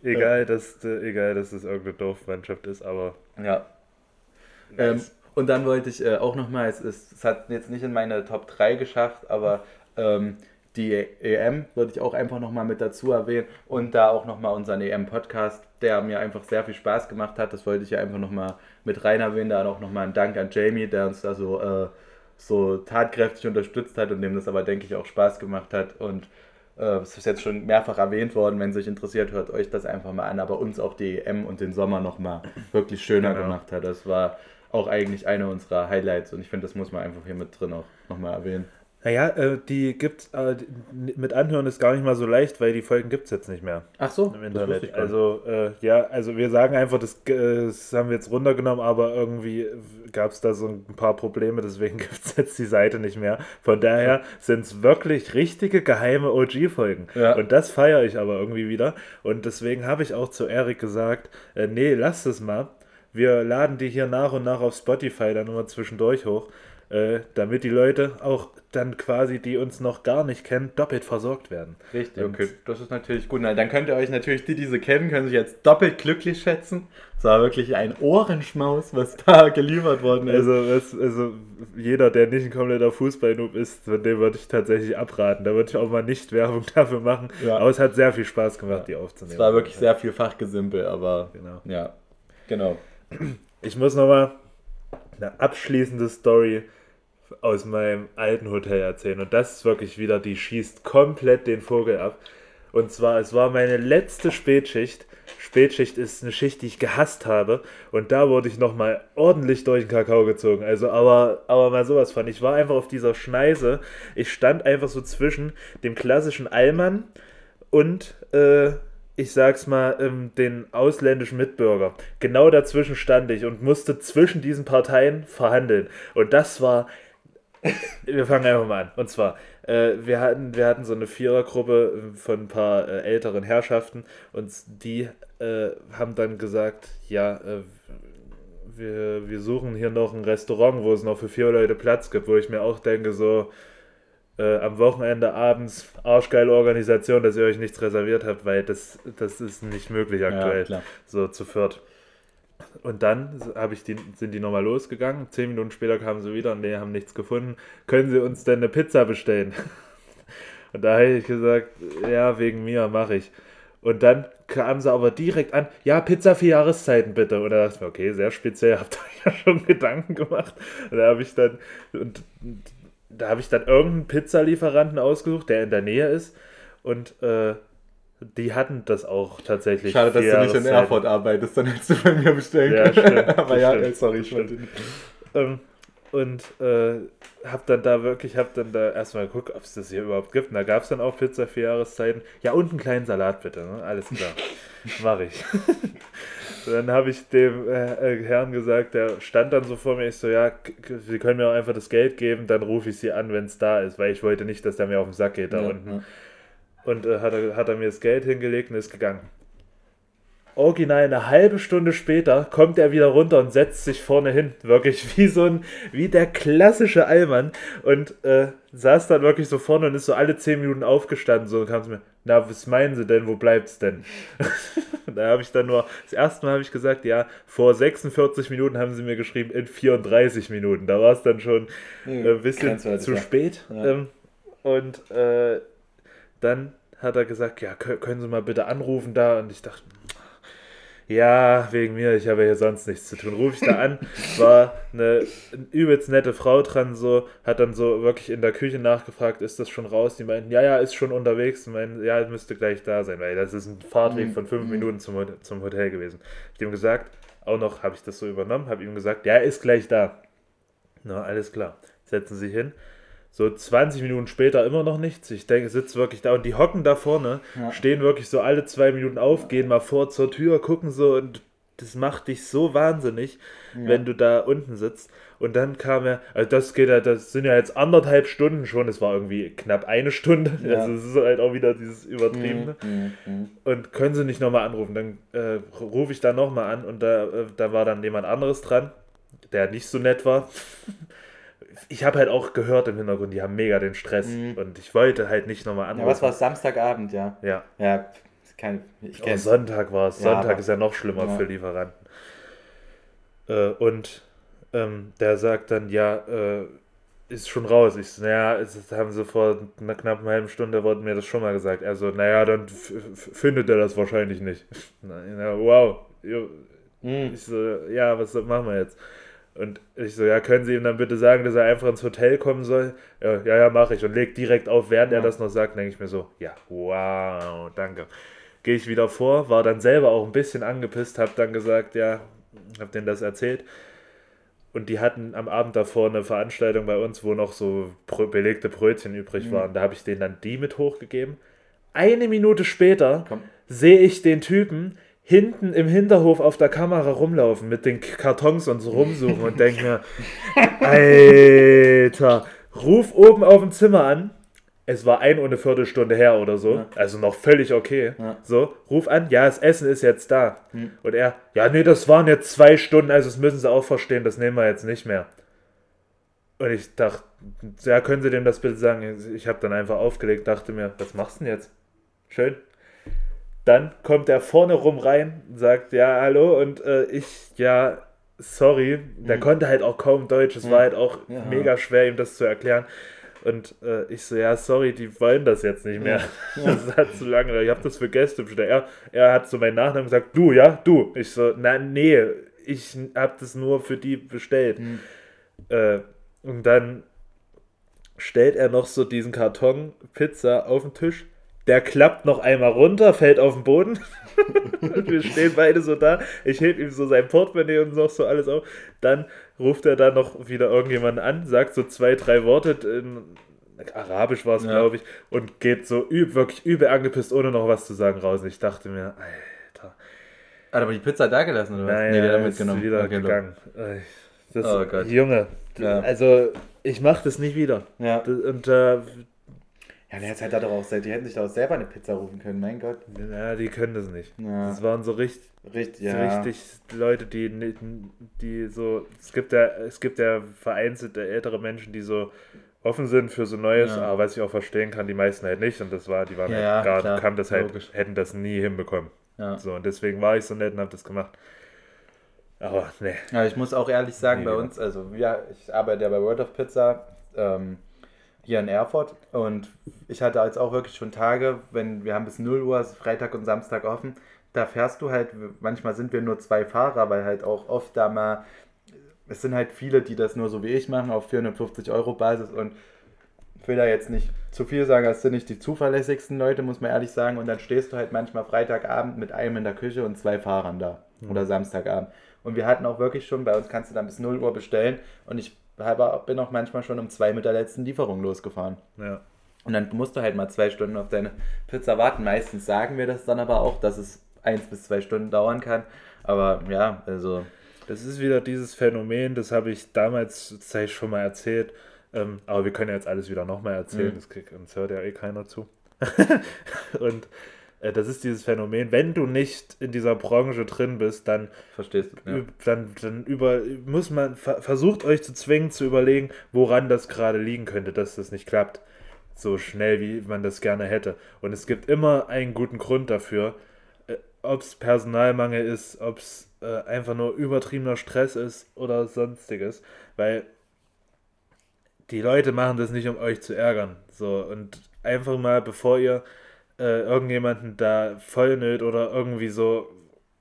Egal, dass, egal, dass es irgendeine Dorfmannschaft ist, aber. Ja. Nice. Ähm, und dann wollte ich äh, auch nochmal, es, es, hat jetzt nicht in meine Top 3 geschafft, aber ähm, die EM würde ich auch einfach nochmal mit dazu erwähnen und da auch nochmal unseren EM-Podcast, der mir einfach sehr viel Spaß gemacht hat. Das wollte ich ja einfach nochmal mit rein erwähnen. Da auch nochmal ein Dank an Jamie, der uns da so, äh, so tatkräftig unterstützt hat und dem das aber, denke ich, auch Spaß gemacht hat. Und äh, es ist jetzt schon mehrfach erwähnt worden. Wenn es euch interessiert, hört euch das einfach mal an. Aber uns auch die EM und den Sommer nochmal wirklich schöner genau. gemacht hat. Das war auch eigentlich eine unserer Highlights und ich finde, das muss man einfach hier mit drin auch nochmal erwähnen. Naja, äh, die gibt's äh, mit Anhören ist gar nicht mal so leicht, weil die Folgen gibt es jetzt nicht mehr. Ach so, im Internet. Also äh, ja, also wir sagen einfach, das, das, haben wir jetzt runtergenommen, aber irgendwie gab es da so ein paar Probleme, deswegen gibt es jetzt die Seite nicht mehr. Von daher sind es wirklich richtige geheime OG-Folgen. Ja. Und das feiere ich aber irgendwie wieder. Und deswegen habe ich auch zu Erik gesagt, äh, nee, lass es mal. Wir laden die hier nach und nach auf Spotify dann immer zwischendurch hoch äh, damit die Leute auch dann quasi, die uns noch gar nicht kennen, doppelt versorgt werden. Richtig, Und okay, das ist natürlich gut. Na, dann könnt ihr euch natürlich, die, die diese kennen, können sich jetzt doppelt glücklich schätzen. Es war wirklich ein Ohrenschmaus, was da geliefert worden ist. Also, es, also jeder, der nicht ein kompletter Fußballnoob ist, von dem würde ich tatsächlich abraten. Da würde ich auch mal nicht Werbung dafür machen. Ja. Aber es hat sehr viel Spaß gemacht, ja. die aufzunehmen. Es war wirklich sehr viel Fachgesimpel, aber genau. ja, genau. Ich muss nochmal eine abschließende Story aus meinem alten Hotel erzählen. Und das ist wirklich wieder, die schießt komplett den Vogel ab. Und zwar, es war meine letzte Spätschicht. Spätschicht ist eine Schicht, die ich gehasst habe. Und da wurde ich nochmal ordentlich durch den Kakao gezogen. Also, aber, aber mal sowas von. Ich war einfach auf dieser Schneise. Ich stand einfach so zwischen dem klassischen Allmann und, äh, ich sag's mal, ähm, den ausländischen Mitbürger. Genau dazwischen stand ich und musste zwischen diesen Parteien verhandeln. Und das war wir fangen einfach mal an. Und zwar, äh, wir, hatten, wir hatten so eine Vierergruppe von ein paar äh, älteren Herrschaften und die äh, haben dann gesagt, ja, äh, wir, wir suchen hier noch ein Restaurant, wo es noch für vier Leute Platz gibt, wo ich mir auch denke, so äh, am Wochenende abends, arschgeile Organisation, dass ihr euch nichts reserviert habt, weil das, das ist nicht möglich aktuell, ja, so zu viert. Und dann ich die, sind die nochmal losgegangen. Zehn Minuten später kamen sie wieder und die haben nichts gefunden. Können Sie uns denn eine Pizza bestellen? Und da habe ich gesagt, ja, wegen mir mache ich. Und dann kamen sie aber direkt an, ja, Pizza für Jahreszeiten bitte. Und da dachte ich mir, okay, sehr speziell, habt ihr ja schon Gedanken gemacht. Und da habe ich dann, und da habe ich dann irgendeinen Pizzalieferanten ausgesucht, der in der Nähe ist. Und äh, die hatten das auch tatsächlich. Schade, dass du nicht in Erfurt arbeitest, dann hättest du bei mir bestellen können. Ja, stimmt, Aber ja, stimmt. sorry, ich wollte. Ähm, und äh, hab dann da wirklich, hab dann da erstmal geguckt, ob es das hier überhaupt gibt. Und da gab es dann auch Pizza für Jahreszeiten. Ja, und einen kleinen Salat bitte, ne? Alles klar. Mach ich. Dann habe ich dem äh, äh, Herrn gesagt, der stand dann so vor mir, ich so, ja, Sie können mir auch einfach das Geld geben, dann rufe ich Sie an, wenn es da ist, weil ich wollte nicht, dass der mir auf den Sack geht da ja, unten. Ja und äh, hat, er, hat er mir das Geld hingelegt und ist gegangen. Original eine halbe Stunde später kommt er wieder runter und setzt sich vorne hin. Wirklich wie so ein, wie der klassische Allmann. Und äh, saß dann wirklich so vorne und ist so alle zehn Minuten aufgestanden. So kam es mir, na, was meinen Sie denn, wo bleibt's denn? da habe ich dann nur, das erste Mal habe ich gesagt, ja, vor 46 Minuten haben sie mir geschrieben, in 34 Minuten. Da war es dann schon hm, äh, ein bisschen zu spät. Ja. Ähm, und äh, dann hat er gesagt, ja, können Sie mal bitte anrufen da. Und ich dachte, ja, wegen mir, ich habe hier sonst nichts zu tun. Rufe ich da an, war eine, übelst nette Frau dran, so, hat dann so wirklich in der Küche nachgefragt, ist das schon raus? Die meinten, ja, ja, ist schon unterwegs. Die meinten, ja, müsste gleich da sein, weil das ist ein Fahrtweg von fünf mhm. Minuten zum, zum Hotel gewesen. Ich habe ihm gesagt, auch noch habe ich das so übernommen, habe ihm gesagt, ja, ist gleich da. Na, alles klar. Setzen Sie sich hin. So 20 Minuten später immer noch nichts. Ich denke, sitze wirklich da und die hocken da vorne, ja. stehen wirklich so alle zwei Minuten auf, gehen mal vor zur Tür, gucken so und das macht dich so wahnsinnig, ja. wenn du da unten sitzt. Und dann kam er, also das geht ja, das sind ja jetzt anderthalb Stunden schon, es war irgendwie knapp eine Stunde, ja. also es ist halt auch wieder dieses Übertriebene. Mhm, mhm. Und können sie nicht nochmal anrufen? Dann äh, rufe ich da nochmal an und da, äh, da war dann jemand anderes dran, der nicht so nett war ich habe halt auch gehört im Hintergrund, die haben mega den Stress mhm. und ich wollte halt nicht nochmal anrufen. Ja, was war Samstagabend, ja? Ja. Ja, kein, ich kenne. Sonntag war es. Ja, Sonntag aber, ist ja noch schlimmer ja. für Lieferanten. Äh, und ähm, der sagt dann, ja, äh, ist schon raus. Ich so, naja, das haben sie vor einer knappen halben Stunde wurden mir das schon mal gesagt. Also, naja, dann findet er das wahrscheinlich nicht. Na, wow. Mhm. Ich so, ja, was machen wir jetzt? Und ich so, ja, können Sie ihm dann bitte sagen, dass er einfach ins Hotel kommen soll? Ja, ja, ja mache ich. Und leg direkt auf, während ja. er das noch sagt, denke ich mir so, ja, wow, danke. Gehe ich wieder vor, war dann selber auch ein bisschen angepisst, habe dann gesagt, ja, habe denen das erzählt. Und die hatten am Abend davor eine Veranstaltung bei uns, wo noch so belegte Brötchen übrig mhm. waren. Da habe ich denen dann die mit hochgegeben. Eine Minute später sehe ich den Typen, hinten im Hinterhof auf der Kamera rumlaufen mit den Kartons und so rumsuchen und denke mir, Alter, ruf oben auf dem Zimmer an. Es war ein und eine Viertelstunde her oder so. Ja. Also noch völlig okay. Ja. So, ruf an, ja, das Essen ist jetzt da. Hm. Und er, ja, nee, das waren jetzt zwei Stunden, also das müssen Sie auch verstehen, das nehmen wir jetzt nicht mehr. Und ich dachte, ja, können Sie dem das bitte sagen? Ich habe dann einfach aufgelegt, dachte mir, was machst du denn jetzt? Schön, dann kommt er vorne rum rein, sagt, ja, hallo, und äh, ich, ja, sorry. Der mhm. konnte halt auch kaum Deutsch, es mhm. war halt auch ja. mega schwer, ihm das zu erklären. Und äh, ich so, ja, sorry, die wollen das jetzt nicht mehr. Ja. Das hat zu lange, ich habe das für Gäste bestellt. Er, er hat so meinen Nachnamen gesagt, du, ja, du. Ich so, na, nee, ich habe das nur für die bestellt. Mhm. Äh, und dann stellt er noch so diesen Karton Pizza auf den Tisch. Der klappt noch einmal runter, fällt auf den Boden. wir stehen beide so da. Ich heb ihm so sein Portemonnaie und noch so alles auf. Dann ruft er da noch wieder irgendjemanden an, sagt so zwei, drei Worte in Arabisch war es, ja. glaube ich, und geht so üb, wirklich übel angepisst, ohne noch was zu sagen, raus. Und ich dachte mir, Alter. Hat aber die Pizza da gelassen, oder was? Naja, nee, der hat mitgenommen. wieder okay, gegangen. Das, oh Gott. Junge, ja. also ich mache das nicht wieder. Ja. und äh, ja, der hat halt auch die hätten sich da auch selber eine Pizza rufen können, mein Gott. Ja, die können das nicht. Ja. Das waren so richtig, richtig, ja. richtig Leute, die, die so, es gibt ja, es gibt ja vereinzelte ältere Menschen, die so offen sind für so Neues, ja. aber was ich auch verstehen kann, die meisten halt nicht. Und das war, die waren ja, halt gar, kam das halt, logisch. hätten das nie hinbekommen. Ja. So, und deswegen war ich so nett und habe das gemacht. Aber ne. Ja, ich muss auch ehrlich sagen, nee, bei uns, also ja, ich arbeite ja bei World of Pizza. Ähm, hier in Erfurt. Und ich hatte jetzt auch wirklich schon Tage, wenn wir haben bis 0 Uhr, Freitag und Samstag offen, da fährst du halt, manchmal sind wir nur zwei Fahrer, weil halt auch oft da mal, es sind halt viele, die das nur so wie ich machen, auf 450 Euro Basis und ich will da jetzt nicht zu viel sagen, das sind nicht die zuverlässigsten Leute, muss man ehrlich sagen. Und dann stehst du halt manchmal Freitagabend mit einem in der Küche und zwei Fahrern da. Mhm. Oder Samstagabend. Und wir hatten auch wirklich schon, bei uns kannst du dann bis 0 Uhr bestellen. Und ich halber bin auch manchmal schon um zwei mit der letzten Lieferung losgefahren. Ja. Und dann musst du halt mal zwei Stunden auf deine Pizza warten. Meistens sagen wir das dann aber auch, dass es eins bis zwei Stunden dauern kann. Aber ja, also. Das ist wieder dieses Phänomen, das habe ich damals, das habe ich schon mal erzählt. Ähm, aber wir können ja jetzt alles wieder nochmal erzählen, mhm. das kriegt, uns hört ja eh keiner zu. und das ist dieses Phänomen, wenn du nicht in dieser Branche drin bist, dann verstehst du, ja. dann, dann über muss man versucht euch zu zwingen zu überlegen, woran das gerade liegen könnte, dass das nicht klappt, so schnell wie man das gerne hätte. Und es gibt immer einen guten Grund dafür, äh, ob es Personalmangel ist, ob es äh, einfach nur übertriebener Stress ist oder sonstiges, weil die Leute machen das nicht, um euch zu ärgern. So und einfach mal, bevor ihr äh, irgendjemanden da vollnöt oder irgendwie so.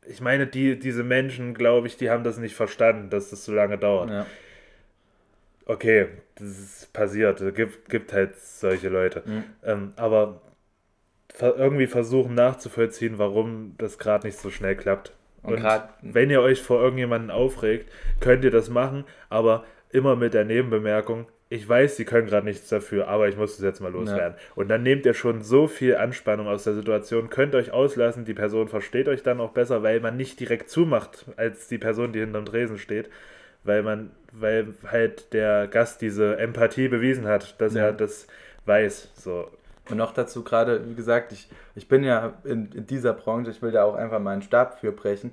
Ich meine, die, diese Menschen, glaube ich, die haben das nicht verstanden, dass das so lange dauert. Ja. Okay, das ist passiert. Es gibt, gibt halt solche Leute. Mhm. Ähm, aber irgendwie versuchen nachzuvollziehen, warum das gerade nicht so schnell klappt. Und, Und wenn ihr euch vor irgendjemanden aufregt, könnt ihr das machen, aber immer mit der Nebenbemerkung, ich weiß, sie können gerade nichts dafür, aber ich muss es jetzt mal loswerden. Ja. Und dann nehmt ihr schon so viel Anspannung aus der Situation, könnt euch auslassen, die Person versteht euch dann auch besser, weil man nicht direkt zumacht als die Person, die hinterm Tresen steht, weil man, weil halt der Gast diese Empathie bewiesen hat, dass ja. er das weiß. So. Und noch dazu gerade, wie gesagt, ich, ich bin ja in, in dieser Branche, ich will da auch einfach mal einen Stab für brechen.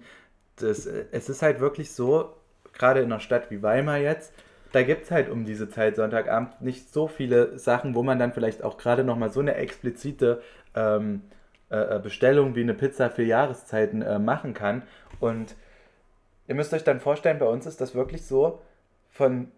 Das, es ist halt wirklich so, gerade in einer Stadt wie Weimar jetzt, da gibt es halt um diese Zeit Sonntagabend nicht so viele Sachen, wo man dann vielleicht auch gerade nochmal so eine explizite ähm, äh, äh, Bestellung wie eine Pizza für Jahreszeiten äh, machen kann. Und ihr müsst euch dann vorstellen, bei uns ist das wirklich so, von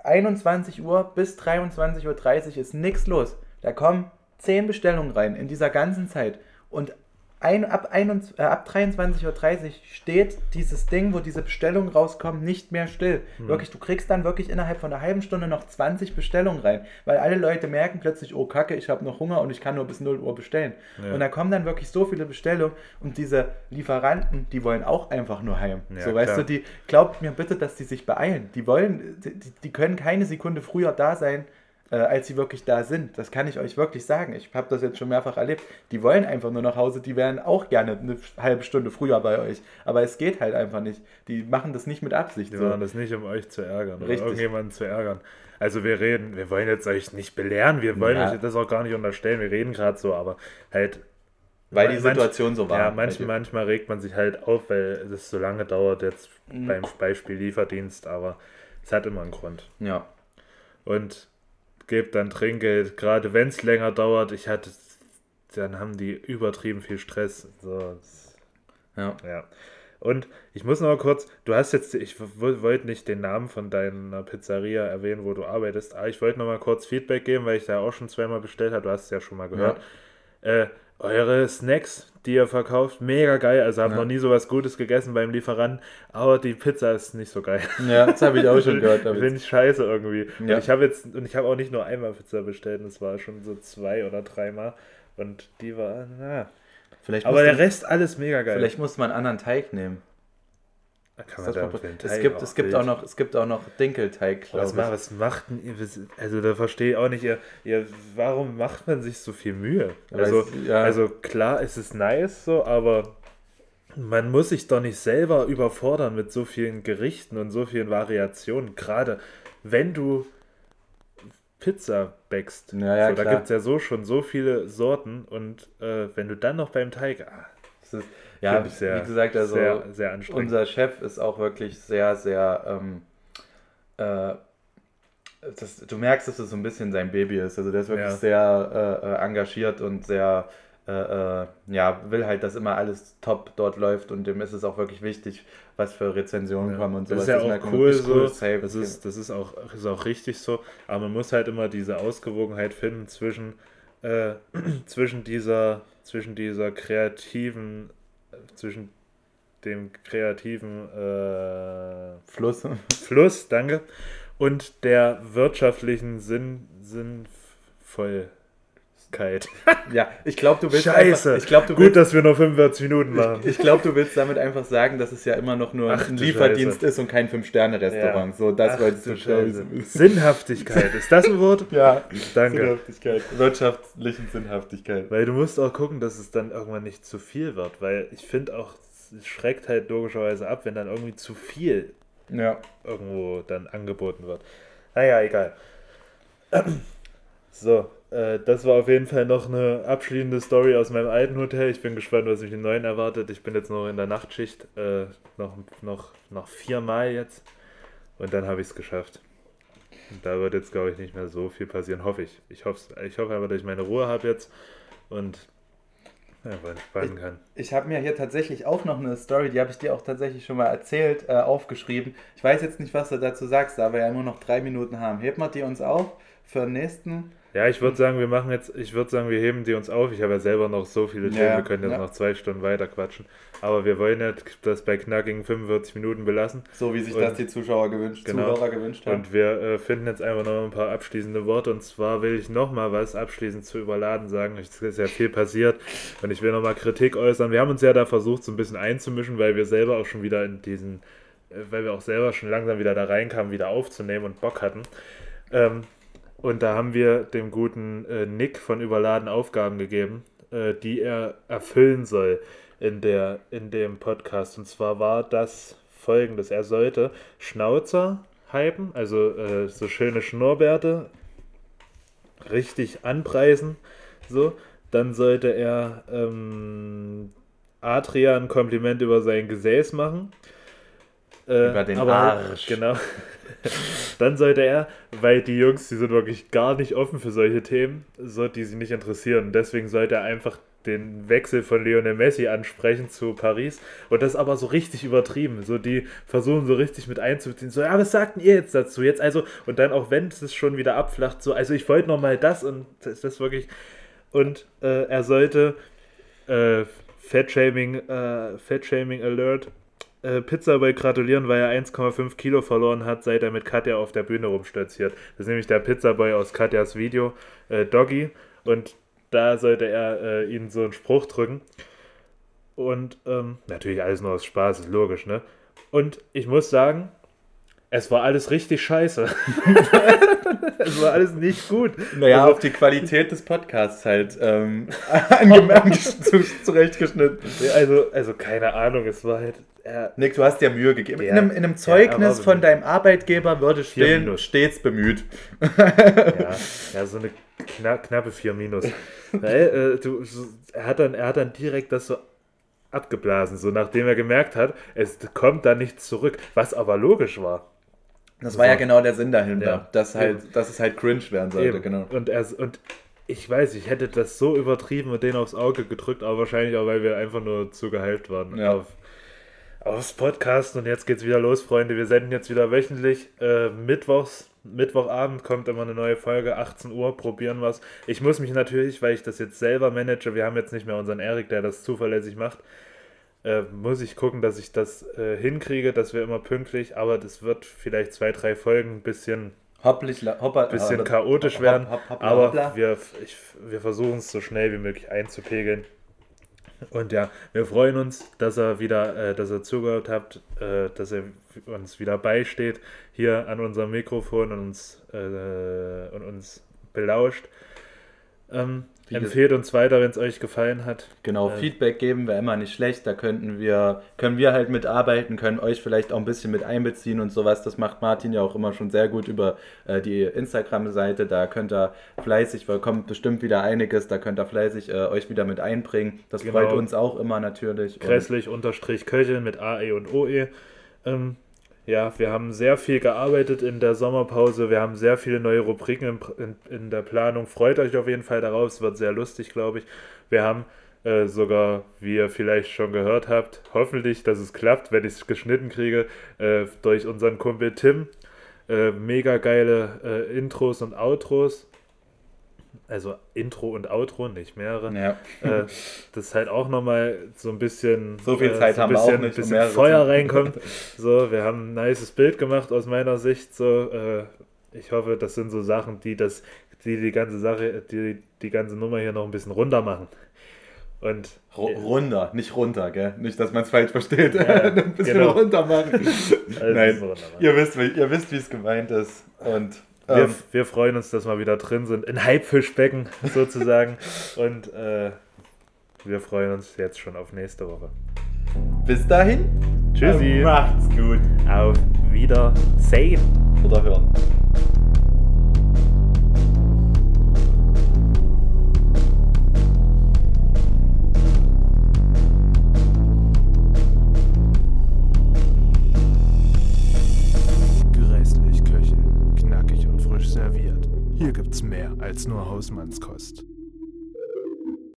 21 Uhr bis 23.30 Uhr ist nichts los. Da kommen 10 Bestellungen rein in dieser ganzen Zeit. Und ein, ab, äh, ab 23.30 Uhr steht dieses Ding, wo diese Bestellungen rauskommen, nicht mehr still. Mhm. Wirklich, du kriegst dann wirklich innerhalb von einer halben Stunde noch 20 Bestellungen rein, weil alle Leute merken plötzlich, oh Kacke, ich habe noch Hunger und ich kann nur bis 0 Uhr bestellen. Ja. Und da kommen dann wirklich so viele Bestellungen und diese Lieferanten, die wollen auch einfach nur heim. Ja, so, weißt klar. du, die, glaubt mir bitte, dass die sich beeilen. Die wollen, die, die können keine Sekunde früher da sein, äh, als sie wirklich da sind. Das kann ich euch wirklich sagen. Ich habe das jetzt schon mehrfach erlebt. Die wollen einfach nur nach Hause, die wären auch gerne eine halbe Stunde früher bei euch. Aber es geht halt einfach nicht. Die machen das nicht mit Absicht. Die so. machen das nicht, um euch zu ärgern Richtig. oder irgendjemanden zu ärgern. Also wir reden, wir wollen jetzt euch nicht belehren, wir wollen ja. euch das auch gar nicht unterstellen, wir reden gerade so, aber halt weil die Situation manch, so war. Ja, manch, manchmal regt man sich halt auf, weil es so lange dauert jetzt mhm. beim Beispiel Lieferdienst, aber es hat immer einen Grund. Ja. Und gebt dann Trinkgeld, gerade wenn es länger dauert. Ich hatte, dann haben die übertrieben viel Stress. So, ja. ja. Und ich muss noch mal kurz, du hast jetzt, ich wollte nicht den Namen von deiner Pizzeria erwähnen, wo du arbeitest, aber ich wollte noch mal kurz Feedback geben, weil ich da auch schon zweimal bestellt habe, du hast es ja schon mal gehört. Ja. Äh, eure Snacks, die er verkauft, mega geil. Also habe Ja. noch nie sowas Gutes gegessen beim Lieferanten, aber die Pizza ist nicht so geil. Ja, das habe ich auch schon gehört. Finde ich scheiße irgendwie. Ja. Und ich habe jetzt, und ich habe auch nicht nur einmal Pizza bestellt, das war schon so zwei oder dreimal. Und die war, na. Vielleicht Aber der Rest alles mega geil. Vielleicht muss man einen anderen Teig nehmen. Kann Das man da es gibt, es gibt auch noch, es gibt auch noch Dinkelteig, glaube ich. was macht denn ihr? Also da verstehe ich auch nicht, ihr, ihr, warum macht man sich so viel Mühe? Also, es- ja. also klar, es ist nice so, aber man muss sich doch nicht selber überfordern mit so vielen Gerichten und so vielen Variationen. Gerade wenn du Pizza backst. Ja, ja, so, da gibt es ja so schon so viele Sorten und äh, wenn du dann noch beim Teig, ah, Es ist, ja, sehr- wie gesagt, also sehr, sehr anstrengend. unser Chef ist auch wirklich sehr, sehr, ähm, äh, das, du merkst, dass es so ein bisschen sein Baby ist. Also der ist wirklich Ja. sehr äh, äh, engagiert und sehr, äh, äh, ja, will halt, dass immer alles top dort läuft und dem ist es auch wirklich wichtig, was für Rezensionen kommen und das sowas. ist ja merkt auch cool wirklich so. safe. Das ist, das ist, auch, ist auch richtig so. Aber man muss halt immer diese Ausgewogenheit finden zwischen, äh, zwischen, dieser, zwischen dieser kreativen, zwischen dem kreativen äh, Fluss. Fluss, danke, und der wirtschaftlichen Sinn, Sinnvollkeit. ja, ich glaube, du willst Scheiße. einfach, ich glaube, du Gut, willst, dass wir nur 45 Minuten machen. ich, ich glaube, du willst damit einfach sagen, dass es ja immer noch nur Ach ein Lieferdienst Scheiße. ist und kein Fünf-Sterne-Restaurant. Ja. So, das Ach wolltest du glaub Scheiße. Sinnhaftigkeit, ist das ein Wort? Ja, Danke. Sinnhaftigkeit. Wirtschaftlichen Sinnhaftigkeit. Weil du musst auch gucken, dass es dann irgendwann nicht zu viel wird, weil ich finde auch, es schreckt halt logischerweise ab, wenn dann irgendwie zu viel Ja. irgendwo dann angeboten wird. Naja, egal. So, äh, das war auf jeden Fall noch eine abschließende Story aus meinem alten Hotel. Ich bin gespannt, was mich im neuen erwartet. Ich bin jetzt noch in der Nachtschicht, äh, noch, noch, noch viermal jetzt. Und dann habe ich es geschafft. Und da wird jetzt, glaube ich, nicht mehr so viel passieren, hoffe ich. Ich hoffe, ich hoffe einfach, dass ich meine Ruhe habe jetzt und einfach entspannen kann. Ich habe mir hier tatsächlich auch noch eine Story, die habe ich dir auch tatsächlich schon mal erzählt, äh, aufgeschrieben. Ich weiß jetzt nicht, was du dazu sagst, da wir ja nur noch drei Minuten haben. Hebt man die uns auf für den nächsten? Ja, ich würde sagen, wir machen jetzt, ich würde sagen, wir heben die uns auf. Ich habe ja selber noch so viele Ja, Themen, wir können jetzt ja. noch zwei Stunden weiter quatschen. Aber wir wollen ja das bei knackigen 45 Minuten belassen. So wie sich Und- das die Zuschauer gewünscht, Genau. Zuhörer gewünscht haben. Und wir äh, finden jetzt einfach noch ein paar abschließende Worte. Und zwar will ich nochmal was abschließend zu überladen sagen. Es ist ja viel passiert. Und ich will nochmal Kritik äußern. Wir haben uns ja da versucht, so ein bisschen einzumischen, weil wir selber auch schon wieder in diesen, äh, weil wir auch selber schon langsam wieder da reinkamen, wieder aufzunehmen und Bock hatten. Ähm, und da haben wir dem guten äh, Nick von Überladen Aufgaben gegeben, äh, die er erfüllen soll in, der, in dem Podcast. Und zwar war das folgendes: Er sollte Schnauzer hypen, also äh, so schöne Schnurrbärte, richtig anpreisen. So. Dann sollte er ähm, Adria ein Kompliment über sein Gesäß machen. Äh, Über den Arsch. Genau. Dann sollte er, weil die Jungs, die sind wirklich gar nicht offen für solche Themen, so die sie nicht interessieren. Deswegen sollte er einfach den Wechsel von Lionel Messi ansprechen zu Paris. Und das aber so richtig übertrieben. So die versuchen so richtig mit einzubeziehen. So, ja, was sagten ihr jetzt dazu? Jetzt also, und dann auch wenn es schon wieder abflacht, so, also ich wollte noch mal das und das, das wirklich. Und äh, er sollte äh, Fettshaming, äh, Fettshaming Alert äh, Pizzaboy gratulieren, weil er 1,5 Kilo verloren hat, seit er mit Katja auf der Bühne rumstolziert. Das ist nämlich der Pizzaboy aus Katjas Video, äh, Doggy. Und da sollte er äh, ihnen so einen Spruch drücken. Und ähm, natürlich alles nur aus Spaß, ist logisch, ne? Und ich muss sagen, es war alles richtig scheiße. es war alles nicht gut. Naja, Also- auf die Qualität des Podcasts halt ähm, zurechtgeschnitten. Also, also keine Ahnung, es war halt. Äh, Nick, du hast dir Mühe gegeben. Ja. In, einem, in einem Ja, Zeugnis aber- von deinem Arbeitgeber würde Vier stehen, Minus. stets bemüht. ja, ja, so eine kna knappe 4 Minus. Weil, äh, du, er, hat dann, er hat dann direkt das so abgeblasen, so nachdem er gemerkt hat, es kommt da nichts zurück, was aber logisch war. Das war ja genau der Sinn dahinter, Ja. dass, halt, dass es halt cringe werden sollte. Eben. Genau. Und, er, und ich weiß, ich hätte das so übertrieben und den aufs Auge gedrückt, aber wahrscheinlich auch, weil wir einfach nur zu gehypt waren Ja. auf, aufs Podcast und jetzt geht's wieder los, Freunde. Wir senden jetzt wieder wöchentlich. Äh, mittwochs, Mittwochabend kommt immer eine neue Folge, 18 Uhr, probieren was. Ich muss mich natürlich, weil ich das jetzt selber manage, wir haben jetzt nicht mehr unseren Erik, der das zuverlässig macht, äh, muss ich gucken, dass ich das äh, hinkriege, dass wir immer pünktlich, aber das wird vielleicht zwei, drei Folgen ein bisschen Hopplich, hoppa, bisschen äh, chaotisch hopp, werden, hopp, hoppla, aber hoppla. wir, ich, wir versuchen es so schnell wie möglich einzupegeln. Und ja, wir freuen uns, dass ihr wieder, äh, dass ihr zugehört habt, äh, dass ihr uns wieder beisteht hier an unserem Mikrofon und uns, äh, und uns belauscht. Ähm, empfehlt uns weiter, wenn es euch gefallen hat. Genau, Äh, Feedback geben wäre immer nicht schlecht. Da könnten wir, können wir halt mitarbeiten, können euch vielleicht auch ein bisschen mit einbeziehen und sowas. Das macht Martin ja auch immer schon sehr gut über äh, die Instagram-Seite. Da könnt ihr fleißig, weil kommt bestimmt wieder einiges, da könnt ihr fleißig äh, euch wieder mit einbringen. Das Genau. freut uns auch immer natürlich. Grässlich unterstrich Köcheln mit AE und OE. Ähm, ja, wir haben sehr viel gearbeitet in der Sommerpause. Wir haben sehr viele neue Rubriken in, in, in der Planung. Freut euch auf jeden Fall darauf. Es wird sehr lustig, glaube ich. Wir haben äh, sogar, wie ihr vielleicht schon gehört habt, hoffentlich, dass es klappt, wenn ich es geschnitten kriege, äh, durch unseren Kumpel Tim. Äh, mega geile äh, Intros und Outros. Also Intro und Outro, nicht mehrere. ja. Äh, das halt auch nochmal so ein bisschen, So viel äh, Zeit so ein haben wir auch bisschen, nicht, um bisschen mehrere Feuer zu- reinkommt. So, wir haben ein nices Bild gemacht aus meiner Sicht. So, äh, ich hoffe, das sind so Sachen, die das, die die ganze Sache, die die ganze Nummer hier noch ein bisschen runter machen. Und Ru- Runter, nicht runter, gell? Nicht, dass man es falsch versteht. Ja, ein bisschen genau. runter machen. Also Nein, so runter machen. ihr wisst, ihr wisst, wie es gemeint ist. Und wir, ähm, wir freuen uns, dass wir wieder drin sind, in Hypefischbecken sozusagen. Und äh, wir freuen uns jetzt schon auf nächste Woche. bis dahin. Tschüssi. Macht's gut. Auf Wiedersehen. Oder hören. Hier gibt's mehr als nur Hausmannskost.